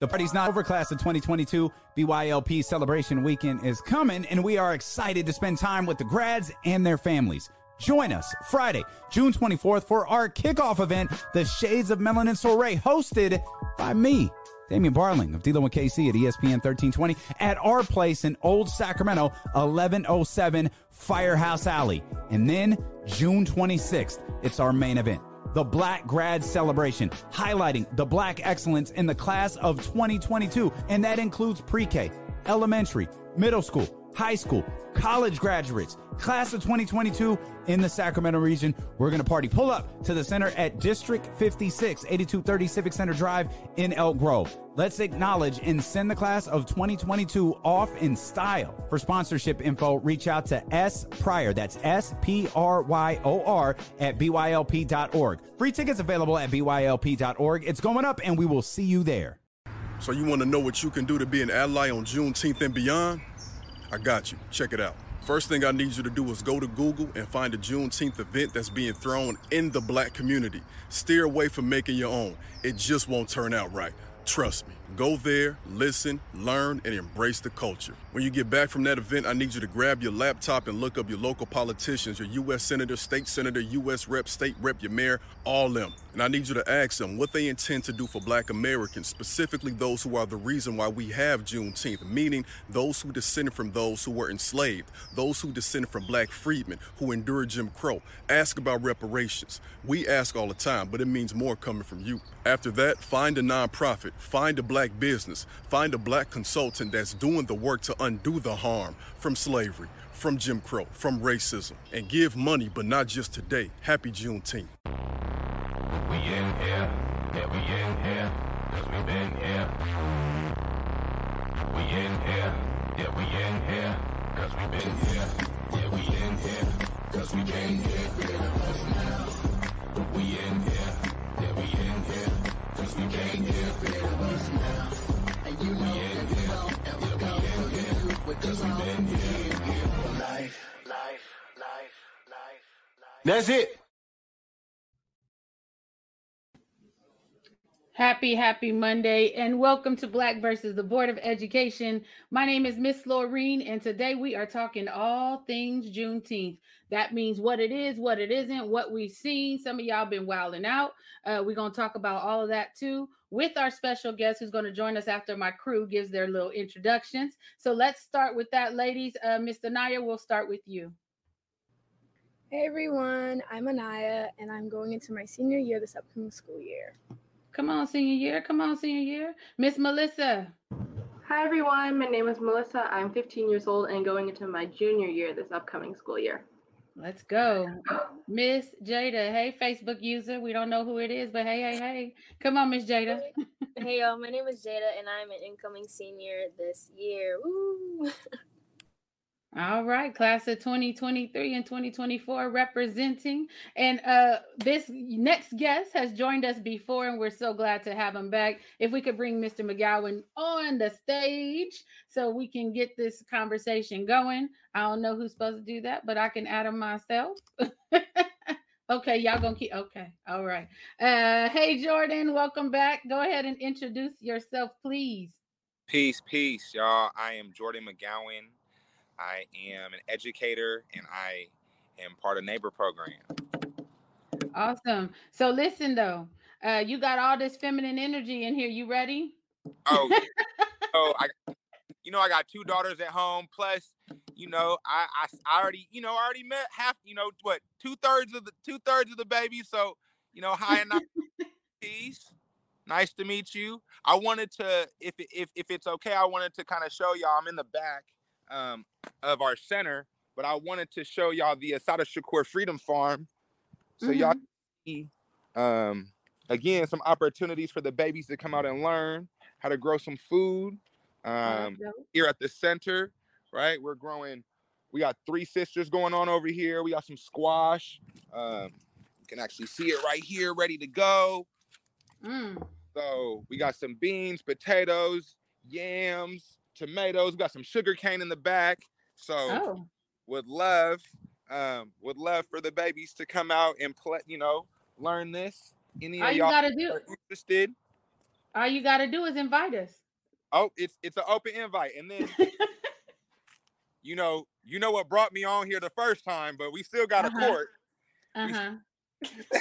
The party's not over. Class of 2022 BYLP celebration weekend is coming, and we are excited to spend time with the grads and their families. Join us Friday, June 24th for our kickoff event, the Shades of Melanin Soiree, hosted by me, Damian Barling of D'Lo and KC at ESPN 1320 at our place in Old Sacramento, 1107 Firehouse Alley. And then June 26th, it's our main event the Black Grad Celebration, highlighting the black excellence in the class of 2022. And that includes pre K, elementary, middle school, high school, college graduates, class of 2022 in the Sacramento region. We're going to party. Pull up to the center at District 56, 8230 Civic Center Drive in Elk Grove. Let's acknowledge and send the class of 2022 off in style. For sponsorship info, reach out to S Pryor. That's S P R Y O R at BYLP.org. Free tickets available at BYLP.org. It's going up, and we will see you there. So, you want to know what you can do to be an ally on Juneteenth and beyond? I got you. Check it out. First thing I need you to do is go to Google and find a Juneteenth event that's being thrown in the black community. Steer away from making your own. It just won't turn out right. Trust me. Go there, listen, learn, and embrace the culture. When you get back from that event, I need you to grab your laptop and look up your local politicians, your U.S. Senator, State Senator, U.S. Rep, State Rep, your mayor, all them. And I need you to ask them what they intend to do for black Americans, specifically those who are the reason why we have Juneteenth, meaning those who descended from those who were enslaved, those who descended from black freedmen who endured Jim Crow. Ask about reparations. We ask all the time, but it means more coming from you. After that, find a nonprofit, find a black business, find a black consultant that's doing the work to undo the harm from slavery, from Jim Crow, from racism, and give money, but not just today. Happy Juneteenth. We in here, yeah, we in here, cause we been here. We in here, yeah, we in here, cause we been here. Yeah, we in here, cause we been here. That's it. Happy, happy Monday, and welcome to Black versus the Board of Education. My name is Miss Laureen, and today we are talking all things Juneteenth. That means what it is, what it isn't, what we've seen. Some of y'all been wilding out. Uh, we're to talk about all of that too with our special guest who's going to join us after my crew gives their little introductions. So let's start with that, ladies. Uh, Mr. Naya, we'll start with you. Hey everyone, I'm Anaya, and I'm going into my senior year this upcoming school year. Come on, senior year. Come on, senior year. Miss Melissa. Hi everyone, my name is Melissa. I'm 15 years old and going into my junior year this upcoming school year. Let's go. Miss Jada. Hey, Facebook user. We don't know who it is, but hey, hey, hey. Come on, Miss Jada. Hey y'all, my name is Jada and I'm an incoming senior this year. Woo! All right, class of 2023 and 2024 representing. And uh this next guest has joined us before, and we're so glad to have him back. If we could bring Mr. McGowan on the stage so we can get this conversation going. I don't know who's supposed to do that, but I can add him myself. okay, y'all gonna keep okay. All right. Uh hey Jordan, welcome back. Go ahead and introduce yourself, please. Peace, peace, y'all. I am Jordan McGowan. I am an educator and I am part of Neighbor Program. Awesome. So listen though, uh, you got all this feminine energy in here. You ready? Oh, oh, I, you know, I got two daughters at home. Plus, you know, I, I, I already, you know, I already met half, you know, what two thirds of the two thirds of the baby. So, you know, hi and peace. Nice to meet you. I wanted to, if if if it's okay, I wanted to kind of show y'all. I'm in the back um, of our center, but I wanted to show y'all the Assata Shakur Freedom Farm, so mm-hmm. y'all see um, again some opportunities for the babies to come out and learn how to grow some food um, here at the center. Right, we're growing. We got three sisters going on over here. We got some squash. Um, you can actually see it right here, ready to go. Mm. So we got some beans, potatoes, yams, tomatoes. We got some sugar cane in the back. So oh. would love, um, would love for the babies to come out and play, you know, learn this. Any All of you y'all gotta do interested? All you got to do is invite us. Oh, it's it's an open invite, and then you know you know what brought me on here the first time, but we still got Uh-huh. a court. Uh huh.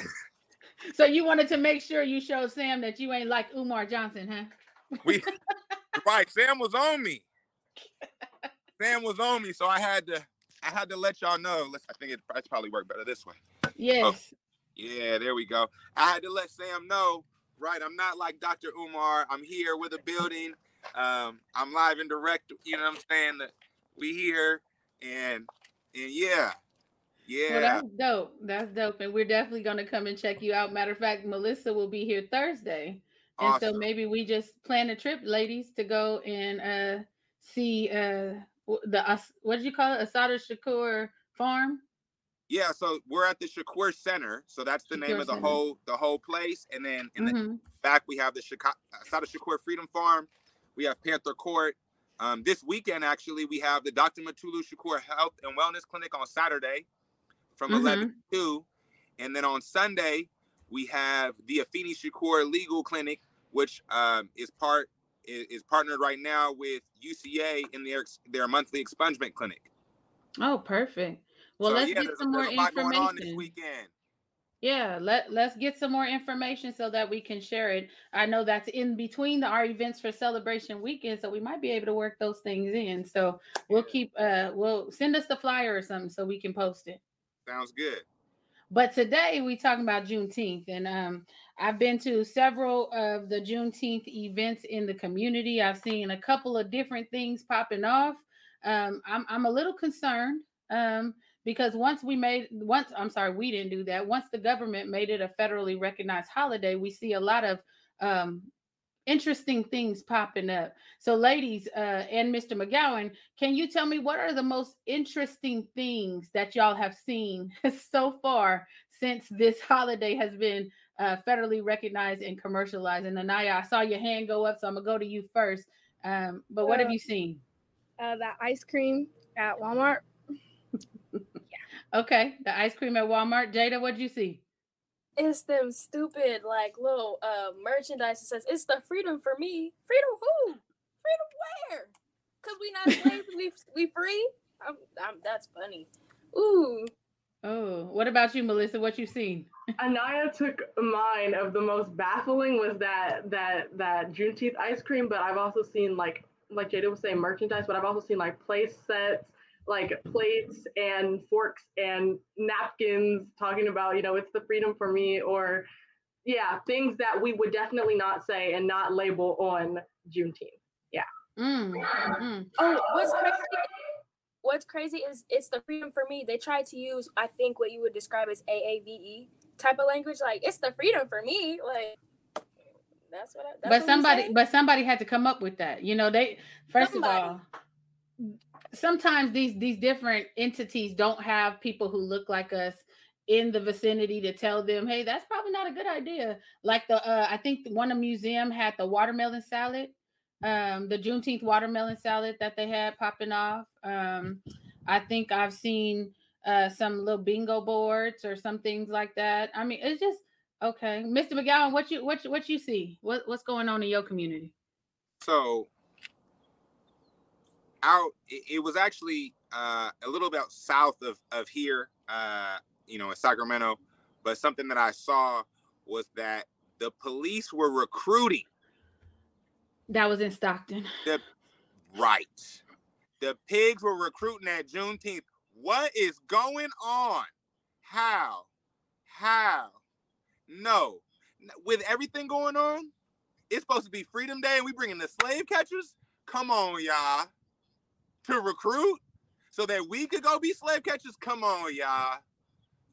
so you wanted to make sure you showed Sam that you ain't like Umar Johnson, huh? We right, Sam was on me. Sam was on me, so I had to I had to let y'all know. Let's I think it probably worked better this way. Yes. Yeah, there we go. I had to let Sam know, right? I'm not like Dr. Umar. I'm here with a building. Um, I'm live and direct. You know what I'm saying? That we here and and yeah, yeah. Well, that's dope. That's dope. And we're definitely going to come and check you out. Matter of fact, Melissa will be here Thursday. And so maybe we just plan a trip, ladies, to go and uh, see uh, the, what did you call it? Assata Shakur Farm? Yeah, so we're at the Shakur Center. So that's the name of the Center. whole the whole place. And then in the Mhm. back we have the Chicago Sada Shakur Freedom Farm. We have Panther Court. Um, this weekend, actually, we have the Dr. Mutulu Shakur Health and Wellness Clinic on Saturday from 11 to 2. And then on Sunday, we have the Afeni Shakur Legal Clinic, which um, is part is, is partnered right now with UCA in their their monthly expungement clinic. Oh, perfect. Well, So, let's yeah, get some more there's a lot going on this information. weekend. Yeah, let let's get some more information so that we can share it. I know that's in between the, our events for celebration weekend, so we might be able to work those things in. So we'll keep uh we'll send us the flyer or something so we can post it. Sounds good. But today we talking about Juneteenth, and um, I've been to several of the Juneteenth events in the community. I've seen a couple of different things popping off. Um, I'm I'm a little concerned um, because once we made once I'm sorry we didn't do that. Once the government made it a federally recognized holiday, we see a lot of um, interesting things popping up. So, ladies uh, and Mr. McGowan, can you tell me what are the most interesting things that y'all have seen so far since this holiday has been uh, federally recognized and commercialized? And Anaya, I saw your hand go up, so I'm gonna go to you first. Um, but what have Uh, you seen? Uh, that ice cream at Walmart. yeah. Okay, the ice cream at Walmart. Jada, what'd you see? It's them stupid like little uh merchandise that says it's the freedom for me. Freedom who? Freedom where? Cause we not slaves, we we free. I'm, I'm that's funny. Ooh, Oh, what about you, Melissa? What you seen? Anaya took mine of the most baffling was that that that Juneteenth ice cream, but I've also seen like like Jada was saying merchandise, but I've also seen like place sets, like plates and forks and napkins talking about, you know, it's the freedom for me or yeah, things that we would definitely not say and not label on Juneteenth. Mm, mm. Oh, what's crazy? What's crazy is it's the freedom for me. They tried to use, I think, what you would describe as AAVE type of language. Like it's the freedom for me. Like that's what. I, that's but what somebody but somebody had to come up with that you know they first Somebody. of all sometimes these these different entities don't have people who look like us in the vicinity to tell them hey that's probably not a good idea like the uh, i think one of museum had the watermelon salad um the juneteenth watermelon salad that they had popping off um i think i've seen uh some little bingo boards or some things like that i mean it's just Okay, Mr. McGowan, what you what you, what you see? What what's going on in your community? So out it, it was actually uh, a little bit south of of here, uh, you know, in Sacramento. But something that I saw was that the police were recruiting That was in Stockton. the right. The pigs were recruiting at Juneteenth. What is going on? How? How? No. With everything going on, it's supposed to be Freedom Day, and we bringing the slave catchers. Come on, y'all. To recruit so that we could go be slave catchers. Come on, y'all.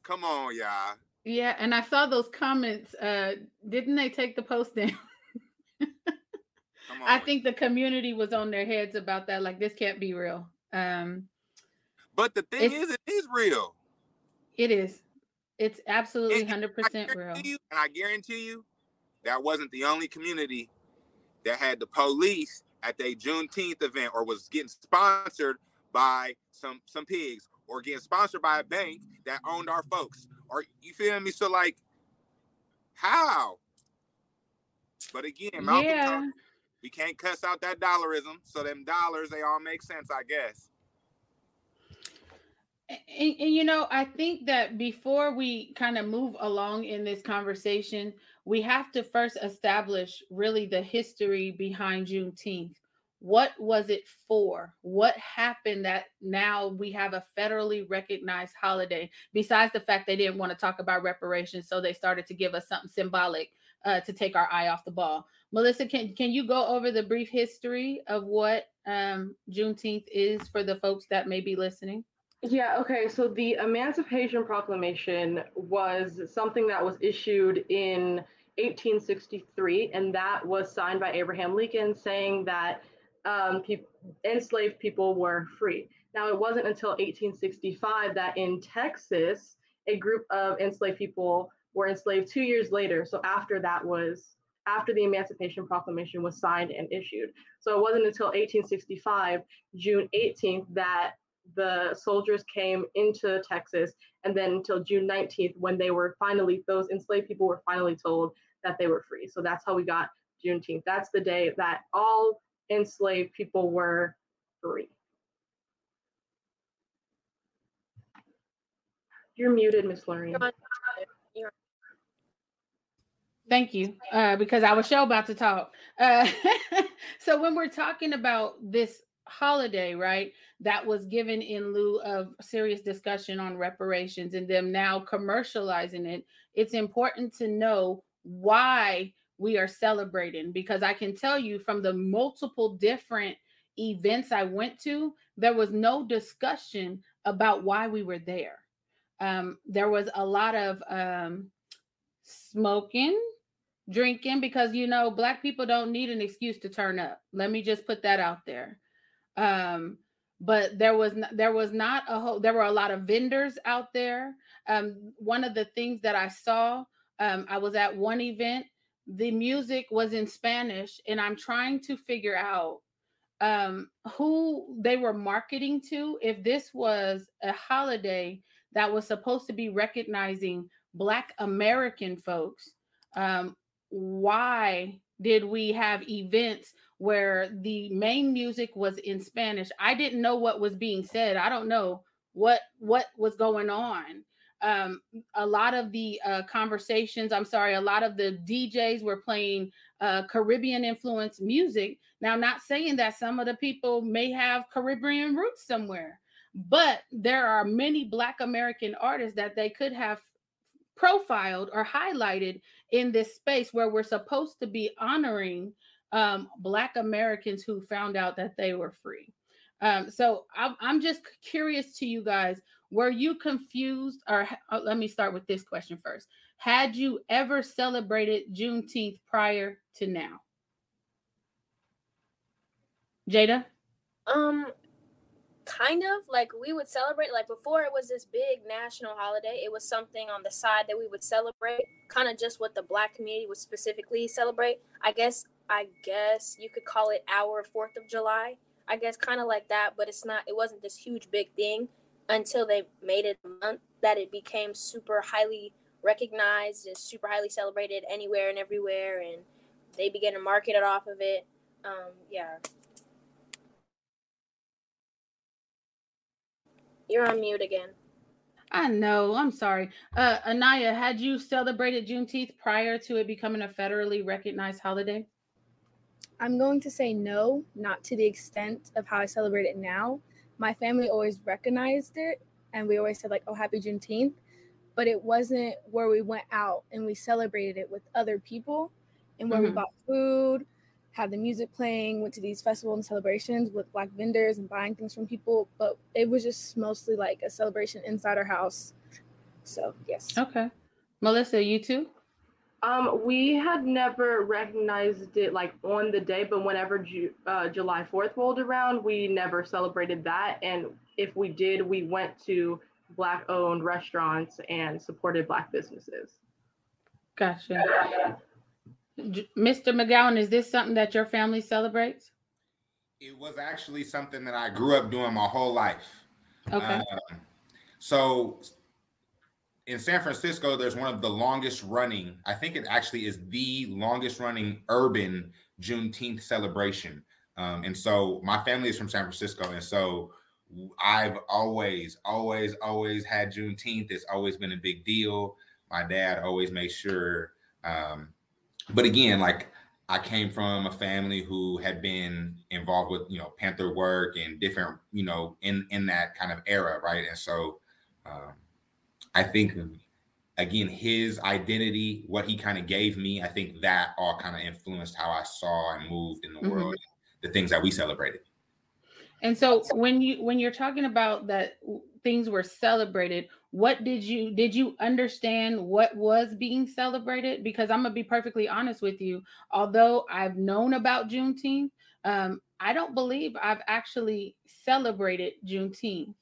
Come on, y'all. Yeah, and I saw those comments. Uh, didn't they take the post down? Come on. I think the community was on their heads about that. Like this can't be real. Um, But the thing is, it is real. it is. It's absolutely hundred percent real. you, and I guarantee you, that wasn't the only community that had the police at their Juneteenth event or was getting sponsored by some some pigs or getting sponsored by a bank that owned our folks. Or you feel me? So like, how? But again, Malcolm Yeah. we can't cuss out that dollarism. So them dollars, they all make sense, I guess. And, and, you know, I think that before we kind of move along in this conversation, we have to first establish really the history behind Juneteenth. What was it for? What happened that now we have a federally recognized holiday? Besides the fact they didn't want to talk about reparations, so they started to give us something symbolic uh, to take our eye off the ball. Melissa, can can you go over the brief history of what um, Juneteenth is for the folks that may be listening? Yeah, okay. So the Emancipation Proclamation was something that was issued in 1863, and that was signed by Abraham Lincoln saying that um, peop enslaved people were free. Now, it wasn't until 1865 that in Texas, a group of enslaved people were enslaved two years later. So after that was after the Emancipation Proclamation was signed and issued. So it wasn't until 1865, June 18th, that the soldiers came into Texas, and then until June 19th, when they were finally, those enslaved people were finally told that they were free. So that's how we got Juneteenth. That's the day that all enslaved people were free. You're muted, Miss Lorraine. You're on- you're- Thank you, uh, because I was sure about to talk. Uh, so when we're talking about this holiday, right, that was given in lieu of serious discussion on reparations and them now commercializing it, it's important to know why we are celebrating. Because I can tell you from the multiple different events I went to, there was no discussion about why we were there. Um, there was a lot of um, smoking, drinking, because you know, black people don't need an excuse to turn up. Let me just put that out there. Um, but there was n- there was not a whole there were a lot of vendors out there. Um, one of the things that I saw, um, I was at one event, the music was in Spanish, and I'm trying to figure out um who they were marketing to. If this was a holiday that was supposed to be recognizing black american folks um why did we have events where the main music was in spanish? I didn't know what was being said. I don't know what what was going on um a lot of the uh conversations i'm sorry a lot of the djs were playing uh caribbean influenced music. Now not saying that some of the people may have caribbean roots somewhere but there are many black american artists that they could have profiled or highlighted in this space where we're supposed to be honoring um, black americans who found out that they were free. Um, so I'm, I'm just curious to you guys were you confused or uh, let me start with this question first had you ever celebrated juneteenth prior to now jada Um, kind of like we would celebrate like before it was this big national holiday. It was something on the side that we would celebrate, kind of just what the black community would specifically celebrate. I guess I guess you could call it our 4th of July. I guess kind of like that, but it's not it wasn't this huge big thing until they made it a month that it became super highly recognized and super highly celebrated anywhere and everywhere and they began to market it off of it. Um, yeah. You're on mute again. I know. I'm sorry. Uh, Anaya, had you celebrated Juneteenth prior to it becoming a federally recognized holiday? I'm going to say no, not to the extent of how I celebrate it now. My family always recognized it and we always said, like, oh, happy Juneteenth. But it wasn't where we went out and we celebrated it with other people and where we Mhm. bought food, had the music playing, went to these festivals and celebrations with black vendors and buying things from people. But it was just mostly like a celebration inside our house. So, yes. Okay. Melissa, you too? Um, we had never recognized it like on the day, but whenever Ju- uh, July 4th rolled around, we never celebrated that. And if we did, we went to Black owned restaurants and supported Black businesses. Gotcha. J- Mr. McGowan, is this something that your family celebrates? It was actually something that I grew up doing my whole life. Okay. Um, so in San Francisco, there's one of the longest running. I think it actually is the longest running urban Juneteenth celebration. Um, and so my family is from San Francisco, and so I've always, always, always had Juneteenth. It's always been a big deal. My dad always made sure. Um, but again, like I came from a family who had been involved with you know Panther work and different you know in in that kind of era, right? And so um, I think again his identity, what he kind of gave me, I think that all kind of influenced how I saw and moved in the Mhm. world, the things that we celebrated. And so when you when you're talking about that things were celebrated, what did you did you understand what was being celebrated? Because I'm gonna be perfectly honest with you. Although I've known about Juneteenth, um, I don't believe I've actually celebrated Juneteenth.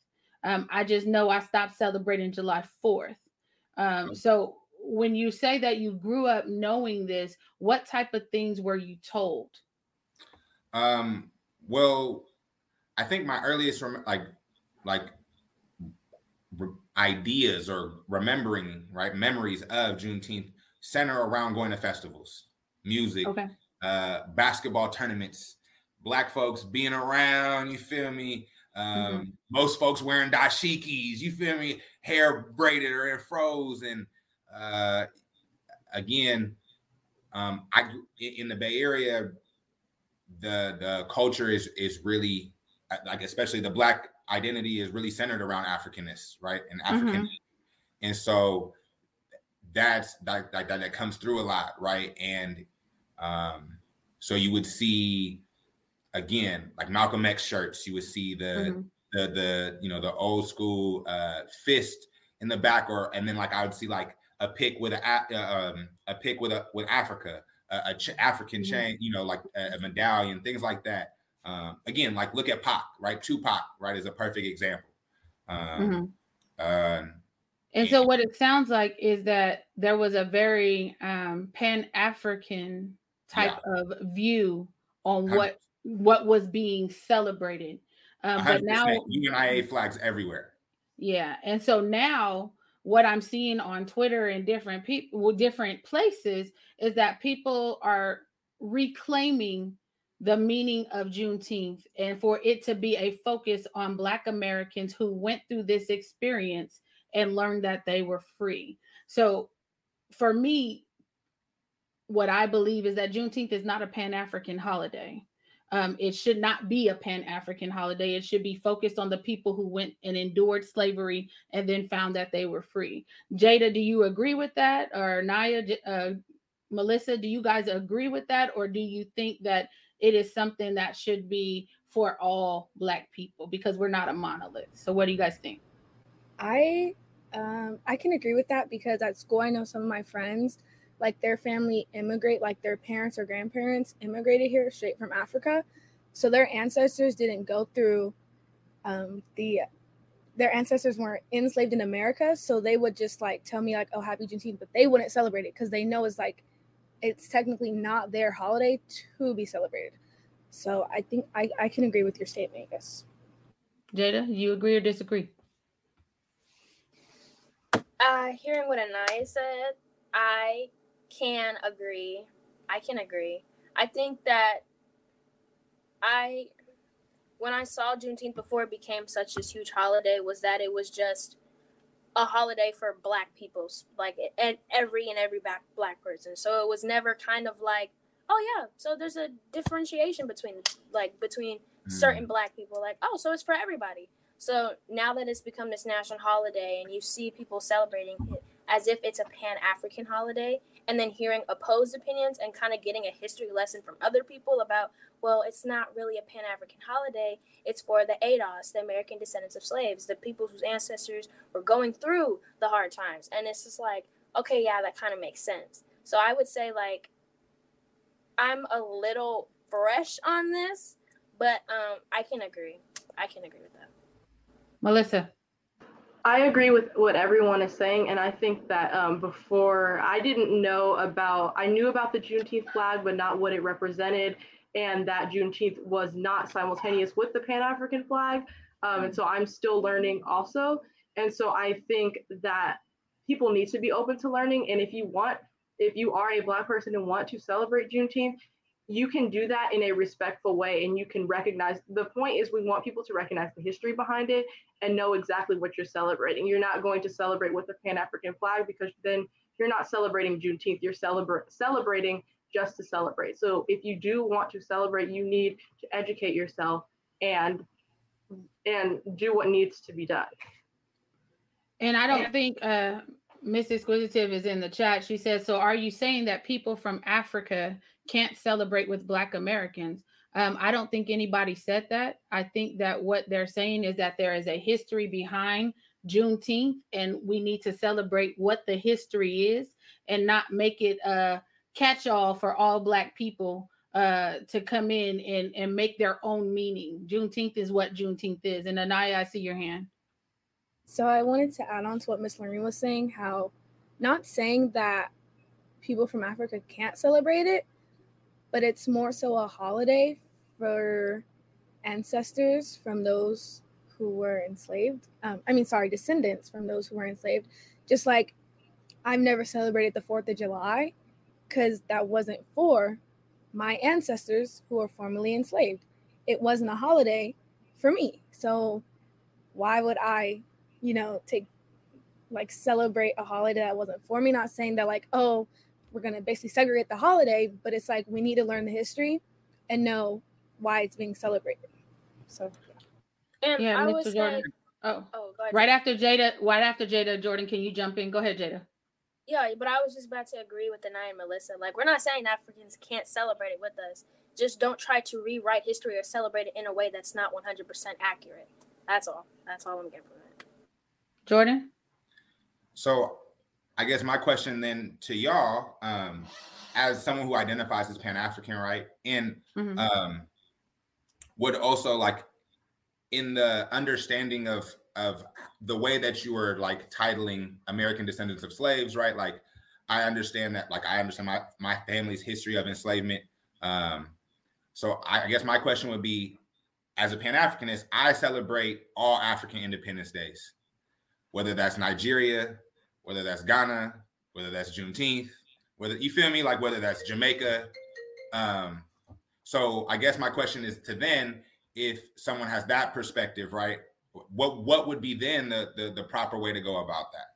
Um, I just know I stopped celebrating July 4th. Um, so when you say that you grew up knowing this, what type of things were you told? Um, well, I think my earliest rem- like like re- ideas or remembering right memories of Juneteenth center around going to festivals, music, Okay. uh, basketball tournaments, black folks being around. You feel me? Um, Mm-hmm. Most folks wearing dashikis. You feel me? Hair braided or in froze, and uh, again, um, I in the Bay Area the the culture is is really uh, like especially the black identity is really centered around Africanness, right? And African, and so that's that, that that that comes through a lot, right? And um, so you would see again like Malcolm X shirts, you would see the Mhm. the the you know the old school uh, fist in the back, or and then like I would see like a pick with a uh, um, a pick with a with Africa, a, a ch- African Mhm. chain, you know, like a, a medallion, things like that. Um, again, like look at Pac, right? Tupac, right, is a perfect example. Um, Mhm. um, And so what it sounds like is that there was a very um, pan-African type of view on what what was being celebrated. Um, but now, UNIA flags everywhere. yeah, and so now what I'm seeing on Twitter and different people, different places, is that people are reclaiming the meaning of Juneteenth and for it to be a focus on Black Americans who went through this experience and learned that they were free. So for me, what I believe is that Juneteenth is not a Pan African holiday. Um, it should not be a Pan African holiday. It should be focused on the people who went and endured slavery and then found that they were free. Jada, do you agree with that? Or Naya, uh, Melissa, do you guys agree with that? Or do you think that it is something that should be for all Black people because we're not a monolith? So, what do you guys think? I um I can agree with that because at school I know some of my friends like their family immigrate like their parents or grandparents immigrated here straight from Africa. So their ancestors didn't go through um the their ancestors weren't enslaved in America, so they would just like tell me like, "Oh, happy Juneteenth," but they wouldn't celebrate it because they know it's like it's technically not their holiday to be celebrated. So I think I, I can agree with your statement. Yes. Jada, you agree or disagree? Uh, hearing what Anaya said, I can agree. I can agree. I think that I, when I saw Juneteenth before it became such this huge holiday, was that it was just a holiday for Black people, like and every and every black Black person. So it was never kind of like, oh yeah, so there's a differentiation between like between hmm. certain Black people, like oh, so it's for everybody. So now that it's become this national holiday and you see people celebrating it as if it's a pan African holiday, and then hearing opposed opinions and kind of getting a history lesson from other people about, well, it's not really a pan African holiday. It's for the ADOS, the American descendants of slaves, the people whose ancestors were going through the hard times. And it's just like, okay, yeah, that kind of makes sense. So I would say, like, I'm a little fresh on this, but um, I can agree. I can agree with that. Melissa. I agree with what everyone is saying, and I think that um, before I didn't know about, I knew about the Juneteenth flag, but not what it represented, and that Juneteenth was not simultaneous with the Pan African flag, um, and so I'm still learning also, and so I think that people need to be open to learning. And if you want, if you are a Black person and want to celebrate Juneteenth, you can do that in a respectful way and you can recognize the point is we want people to recognize the history behind it and know exactly what you're celebrating. You're not going to celebrate with the Pan African flag because then you're not celebrating Juneteenth, you're celebra- celebrating just to celebrate. So if you do want to celebrate, you need to educate yourself and and do what needs to be done. And I don't think uh Miss Exquisitive is in the chat. She says, So are you saying that people from Africa can't celebrate with Black Americans? Um, I don't think anybody said that. I think that what they're saying is that there is a history behind Juneteenth, and we need to celebrate what the history is and not make it a catch all for all Black people uh, to come in and, and make their own meaning. Juneteenth is what Juneteenth is. And Anaya, I see your hand. So I wanted to add on to what Miss Lorraine was saying, how not saying that people from Africa can't celebrate it, but it's more so a holiday for ancestors from those who were enslaved. Um, I mean, sorry, descendants from those who were enslaved. Just like I've never celebrated the 4th of July because that wasn't for my ancestors who were formerly enslaved. It wasn't a holiday for me. So why would I, you know, take like celebrate a holiday that wasn't for me? Not saying that like, oh, we're gonna basically segregate the holiday, but it's like we need to learn the history and know why it's being celebrated. So And Yeah, I Mr. would say, Oh, oh, ahead. right after Jada, right after Jada, Jordan, can you jump in? Go ahead, Jada. Yeah, but I was just about to agree with Anaya and Melissa. Like, we're not saying Africans can't celebrate it with us. Just don't try to rewrite history or celebrate it in a way that's not 100% accurate. That's all. That's all I'm getting from it. Jordan? So I guess my question then to y'all, um, as someone who identifies as Pan African, right? And Mhm. um, would also like in the understanding of of the way that you were like titling American descendants of slaves, right? Like I understand that, like I understand my my family's history of enslavement. Um, so I, I guess my question would be, as a Pan Africanist, I celebrate all African Independence Days, whether that's Nigeria, whether that's Ghana, whether that's Juneteenth, whether you feel me, like whether that's Jamaica. Um, so I guess my question is to then, if someone has that perspective, right? What what would be then the the, the proper way to go about that?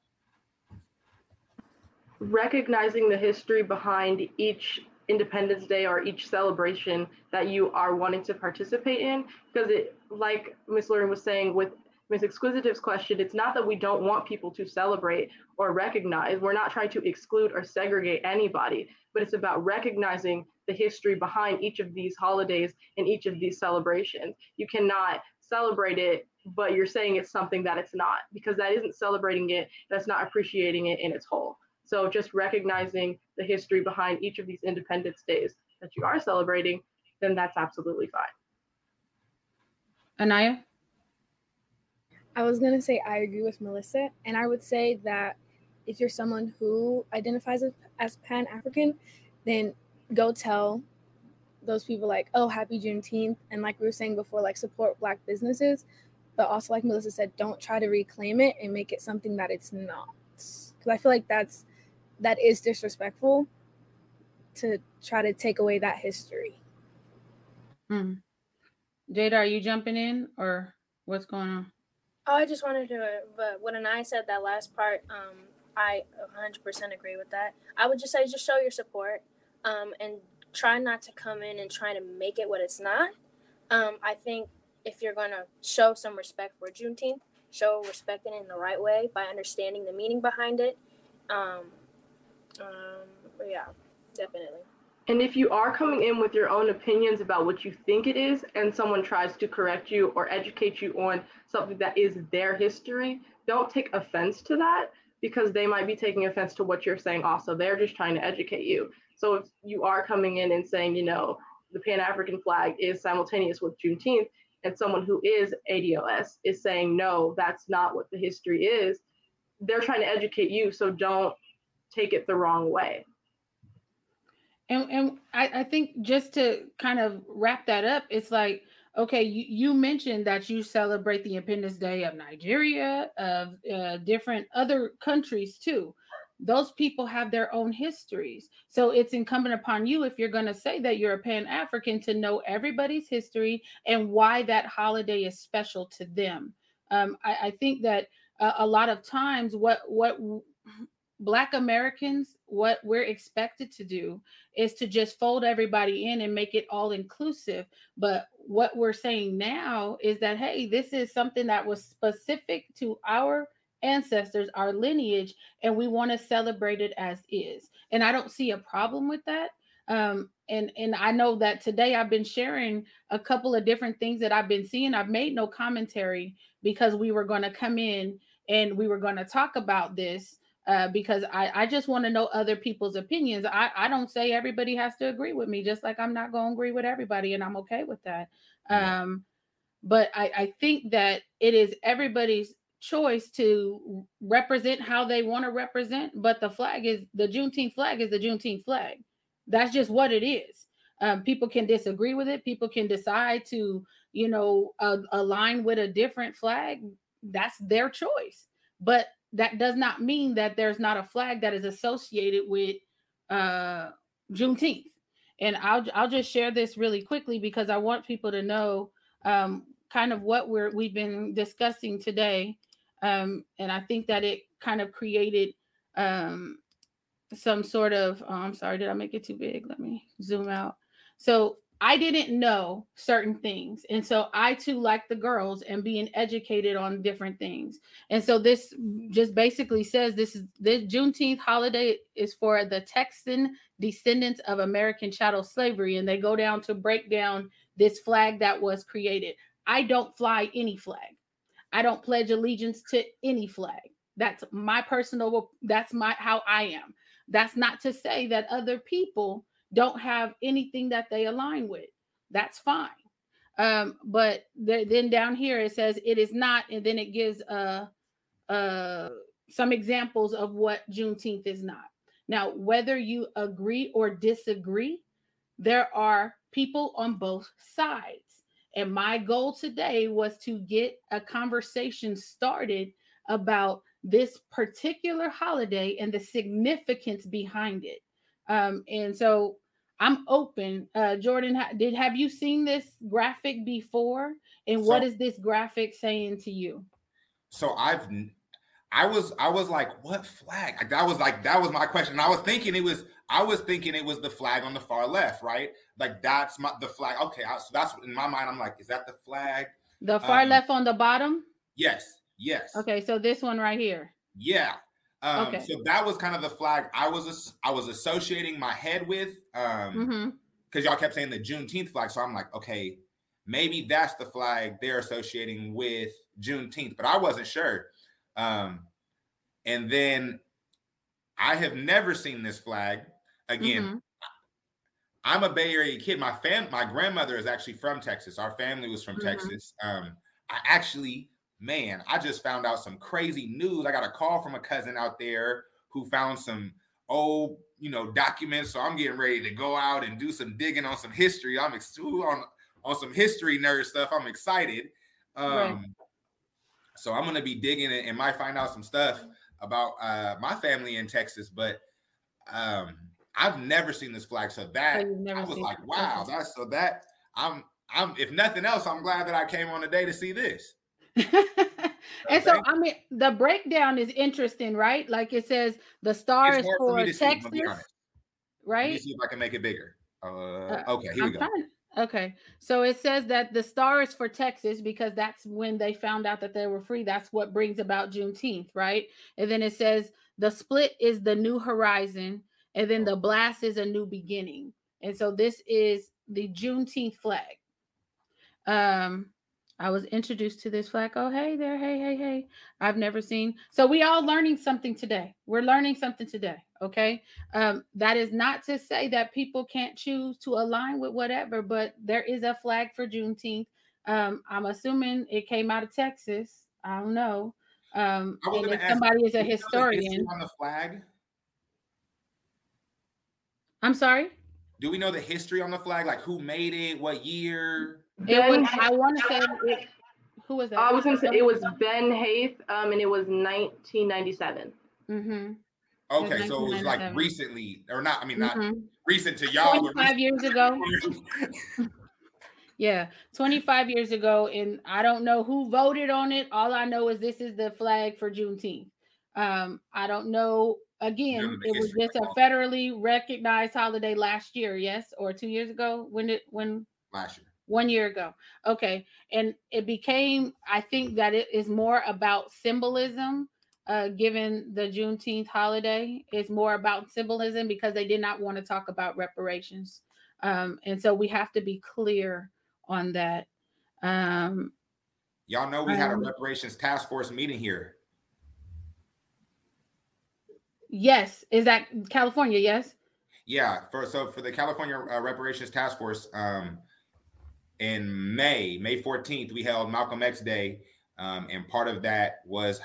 recognizing the history behind each Independence Day or each celebration that you are wanting to participate in. Because it, like Miss Lauren was saying with Miss Exquisitive's question, it's not that we don't want people to celebrate or recognize. We're not trying to exclude or segregate anybody, but it's about recognizing the history behind each of these holidays and each of these celebrations. You cannot celebrate it, but you're saying it's something that it's not, because that isn't celebrating it, that's not appreciating it in its whole. So just recognizing the history behind each of these Independence Days that you are celebrating, then that's absolutely fine. Anaya? I was gonna say I agree with Melissa, and I would say that if you're someone who identifies as, as Pan African, then go tell those people like, oh, happy Juneteenth, and like we were saying before, like support Black businesses, but also like Melissa said, don't try to reclaim it and make it something that it's not, because I feel like that's that is disrespectful to try to take away that history. Hmm. Jada, are you jumping in or what's going on? Oh, I just wanted to, but when Anaya said that last part, um, I 100% agree with that. I would just say just show your support um, and try not to come in and try to make it what it's not. Um, I think if you're going to show some respect for Juneteenth, show respect in it in the right way by understanding the meaning behind it. Um, um, yeah, definitely. And if you are coming in with your own opinions about what you think it is, and someone tries to correct you or educate you on something that is their history, don't take offense to that because they might be taking offense to what you're saying also. They're just trying to educate you. So if you are coming in and saying, you know, the Pan African flag is simultaneous with Juneteenth, and someone who is ADOS is saying, no, that's not what the history is, they're trying to educate you. So don't take it the wrong way. And and I, I think just to kind of wrap that up, it's like, okay, you, you mentioned that you celebrate the Independence Day of Nigeria, of uh, different other countries too. Those people have their own histories. So it's incumbent upon you, if you're going to say that you're a Pan African, to know everybody's history and why that holiday is special to them. Um, I, I think that uh, a lot of times, what what Black Americans, what we're expected to do is to just fold everybody in and make it all inclusive. But what we're saying now is that, hey, this is something that was specific to our ancestors, our lineage, and we want to celebrate it as is. And I don't see a problem with that. Um, and and I know that today I've been sharing a couple of different things that I've been seeing. I've made no commentary because we were going to come in and we were going to talk about this uh, because I, I just want to know other people's opinions. I, I don't say everybody has to agree with me, just like I'm not going to agree with everybody, and I'm okay with that. Um, but I, I think that it is everybody's choice to represent how they want to represent. But the flag is the Juneteenth flag is the Juneteenth flag. That's just what it is. Um, people can disagree with it. People can decide to, you know, uh, align with a different flag. That's their choice. But that does not mean that there's not a flag that is associated with uh, Juneteenth. And I'll I'll just share this really quickly because I want people to know um, kind of what we're we've been discussing today. Um, and I think that it kind of created um, some sort of. Oh, I'm sorry, did I make it too big? Let me zoom out. So I didn't know certain things. And so I too, like the girls, and being educated on different things. And so this just basically says this is this Juneteenth holiday is for the Texan descendants of American chattel slavery. And they go down to break down this flag that was created. I don't fly any flag. I don't pledge allegiance to any flag. That's my personal, that's my how I am. That's not to say that other people don't have anything that they align with. That's fine. Um, but the, then down here it says it is not, and then it gives uh, uh, some examples of what Juneteenth is not. Now, whether you agree or disagree, there are people on both sides. And my goal today was to get a conversation started about this particular holiday and the significance behind it. Um, and so I'm open. Uh, Jordan, did have you seen this graphic before? And so, what is this graphic saying to you? So I've, I was, I was like, what flag? Like, that was like that was my question. I was thinking it was, I was thinking it was the flag on the far left, right? Like that's my the flag. Okay, I, so that's in my mind. I'm like, is that the flag? The far um, left on the bottom. Yes. Yes. Okay, so this one right here. Yeah. Um, okay. So that was kind of the flag I was I was associating my head with, because um, mm-hmm. y'all kept saying the Juneteenth flag. So I'm like, okay, maybe that's the flag they're associating with Juneteenth, but I wasn't sure. Um, and then I have never seen this flag again. Mm-hmm. I'm a Bay Area kid. My fam, my grandmother is actually from Texas. Our family was from mm-hmm. Texas. Um, I actually man, I just found out some crazy news. I got a call from a cousin out there who found some old, you know, documents. So I'm getting ready to go out and do some digging on some history. I'm ex- on on some history nerd stuff. I'm excited. Um, right. So I'm gonna be digging and might find out some stuff about uh, my family in Texas, but um, I've never seen this flag. So that oh, I was like, wow, that's so that I'm I'm if nothing else, I'm glad that I came on today to see this. and so I mean the breakdown is interesting, right? Like it says the star it's is for, for Texas, see, right? Let me see if I can make it bigger. Uh, uh okay, here I'm we go. Trying, okay, so it says that the star is for Texas because that's when they found out that they were free. That's what brings about Juneteenth, right? And then it says the split is the new horizon, and then the blast is a new beginning. And so this is the Juneteenth flag. Um, I was introduced to this flag. Oh, hey there. Hey, hey, hey. I've never seen. So we all learning something today. We're learning something today. Okay. Um, that is not to say that people can't choose to align with whatever, but there is a flag for Juneteenth. Um, I'm assuming it came out of Texas. I don't know. Um, and if somebody is a historian on the flag. I'm sorry. Do we know the history on the flag? Like who made it? What year? It was, I want to say, it, who was that? I was gonna say it was Ben Haith, um, and it was 1997. Mm-hmm. Okay, so it was like recently, or not? I mean, not Mhm. recent to y'all. but 25 years ago. Yeah, 25 years ago, and I don't know who voted on it. All I know is this is the flag for Juneteenth. Um, I don't know. Again, None of the it was just a federally recognized holiday last year, yes, or two years ago. When it when last year. one year ago. Okay. And it became, I think that it is more about symbolism, uh, given the Juneteenth holiday. It's more about symbolism because they did not want to talk about reparations. Um, and so we have to be clear on that. Um, Y'all know we had a Um, reparations task force meeting here. Yes. Is that California? Yes. Yeah, for so for the California uh, Reparations Task Force, um, in May, May 14th, we held Malcolm X Day, um, and part of that was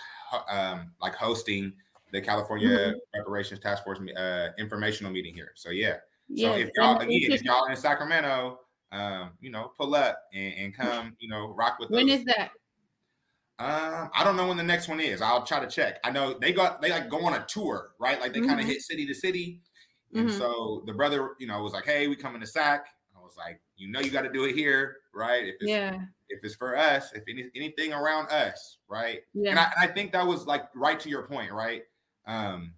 um, like hosting the California Mhm. Reparations Task Force uh, informational meeting here. So yeah, so Yes. if y'all again, if y'all in Sacramento, um, you know, pull up and, and come, you know, rock with when those. is that? Um, I don't know when the next one is. I'll try to check. I know they got they like go on a tour, right? Like they kind of hit city to city. And Mhm. so the brother, you know, was like, "Hey, we coming to Sac." I was like, "You know, you got to do it here, right? If it's Yeah. if it's for us, if any, anything around us, right?" And Yeah. I, and I think that was like right to your point, right? Um,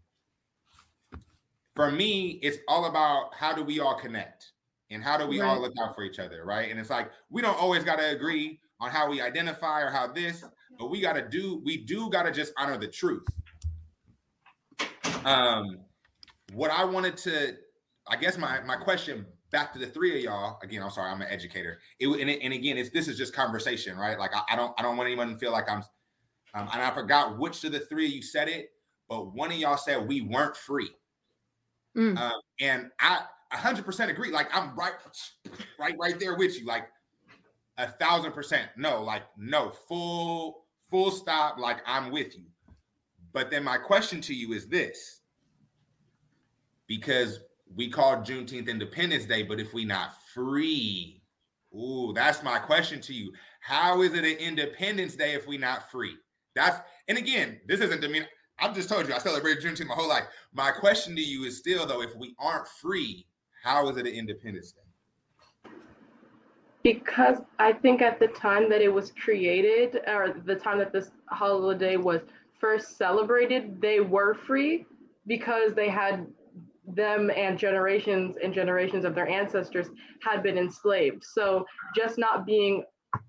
for me, it's all about how do we all connect and how do we all look out for each other, right? And it's like we don't always got to agree on how we identify or how this, but we got to do we do got to just honor the truth. Um, what I wanted to, I guess my my question back to the three of y'all again. I'm sorry, I'm an educator. It and, it, and again, it's this is just conversation, right? Like I, I don't I don't want anyone to feel like I'm. Um, and I forgot which of the three of you said it, but one of y'all said we weren't free. Mm. Um, and I 100% agree. Like I'm right, right, right there with you. Like a thousand percent. No, like no, full, full stop. Like I'm with you. But then my question to you is this: because we call Juneteenth Independence Day, but if we not free, ooh, that's my question to you. How is it an Independence Day if we not free? That's and again, this isn't to mean. I've just told you I celebrated Juneteenth my whole life. My question to you is still though, if we aren't free, how is it an Independence Day? Because I think at the time that it was created, or the time that this holiday was first celebrated, they were free because they had them and generations and generations of their ancestors had been enslaved. So just not being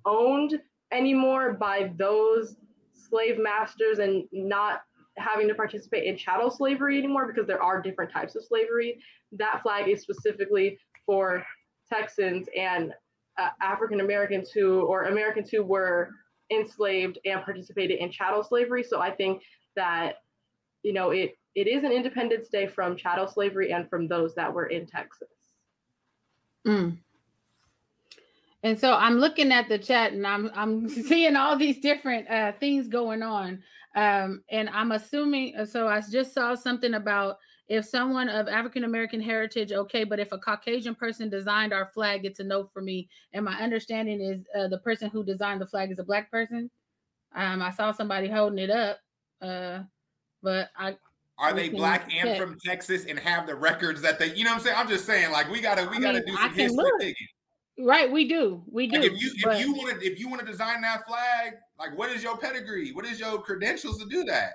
owned anymore by those slave masters and not having to participate in chattel slavery anymore because there are different types of slavery. That flag is specifically for Texans and uh, African Americans who or Americans who were enslaved and participated in chattel slavery. So I think that you know it it is an Independence Day from chattel slavery and from those that were in Texas. Mm. And so I'm looking at the chat and I'm I'm seeing all these different uh, things going on. Um, and I'm assuming so I just saw something about if someone of African American heritage, okay, but if a Caucasian person designed our flag, it's a no for me. And my understanding is uh, the person who designed the flag is a black person. Um, I saw somebody holding it up, uh, but I Are they black and check. from Texas and have the records that they, you know what I'm saying? I'm just saying, like, we gotta, we I gotta mean, do some history digging. right, we do, we do. Like if you if you want to if you want to design that flag, like what is your pedigree? What is your credentials to do that?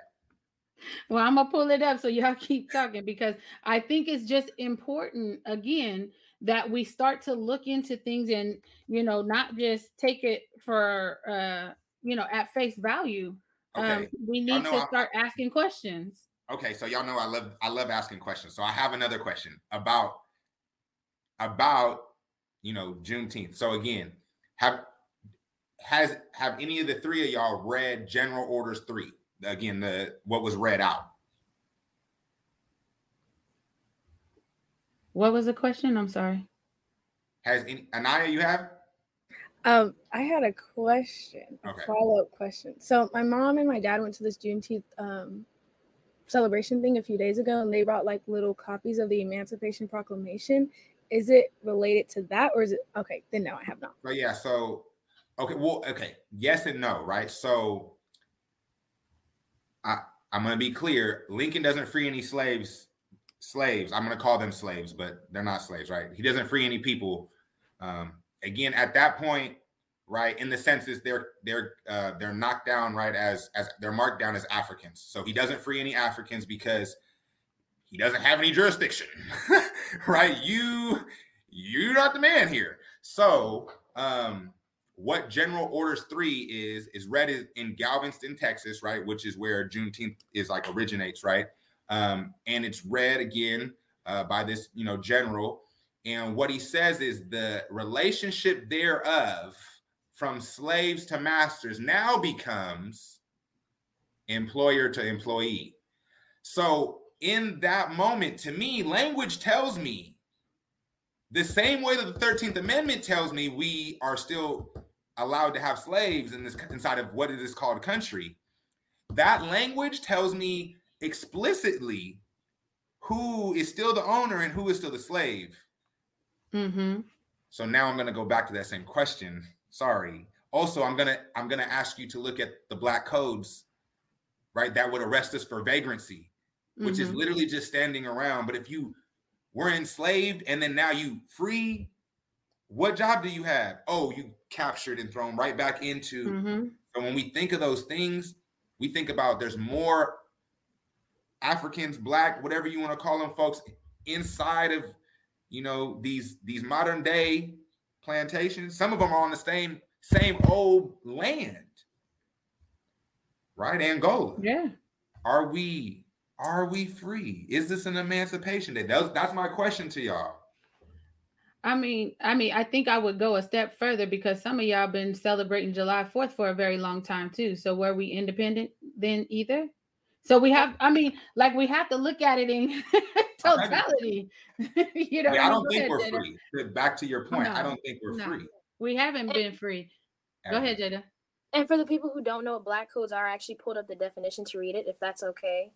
Well, I'm gonna pull it up so y'all keep talking because I think it's just important again that we start to look into things and you know not just take it for uh you know at face value. Um, Okay. we need to I'm- start asking questions. Okay, so y'all know I love I love asking questions. So I have another question about about you know Juneteenth. So again, have has have any of the three of y'all read General Orders three? Again, the what was read out. What was the question? I'm sorry. Has any Anaya you have? Um, I had a question, a Okay. follow-up question. So my mom and my dad went to this Juneteenth um, celebration thing a few days ago, and they brought like little copies of the Emancipation Proclamation. is it related to that or is it okay? Then no, I have not. But yeah, so okay, well, okay, yes and no, right? So I I'm gonna be clear. Lincoln doesn't free any slaves. Slaves. I'm gonna call them slaves, but they're not slaves, right? He doesn't free any people. Um, again, at that point, right, in the census, they're they're uh, they're knocked down, right, as as they're marked down as Africans. So he doesn't free any Africans because he doesn't have any jurisdiction, right? You you're not the man here. So um, what General Orders Three is is read in Galveston, Texas, right, which is where Juneteenth is like originates, right? Um, and it's read again uh, by this, you know, general. And what he says is the relationship thereof from slaves to masters now becomes employer to employee. So in that moment, to me, language tells me the same way that the 13th Amendment tells me we are still allowed to have slaves in this inside of what is called a country. That language tells me explicitly who is still the owner and who is still the slave. Mm-hmm. So now I'm gonna go back to that same question. Sorry. Also, I'm gonna I'm gonna ask you to look at the black codes, right? That would arrest us for vagrancy, which is Mhm. literally just standing around. But if you were enslaved and then now you free, what job do you have? Oh, you captured and thrown right back into. Mm-hmm. So when we think of those things, we think about there's more Africans, black, whatever you want to call them, folks, inside of you know these these modern day plantations. Some of them are on the same same old land, right? Angola. Yeah. Are we are we free? Is this an emancipation day? That's that's my question to y'all. I mean, I mean, I think I would go a step further because some of y'all been celebrating July 4th for a very long time too. So were we independent then either? So we have, I mean, like we have to look at it in totality. you know, Yeah, I don't think ahead, we're Jada. free. Back to your point, I don't think we're no. free. We haven't been free. Go ahead, Jada. And for the people who don't know what black codes are, I actually pulled up the definition to read it, if that's okay.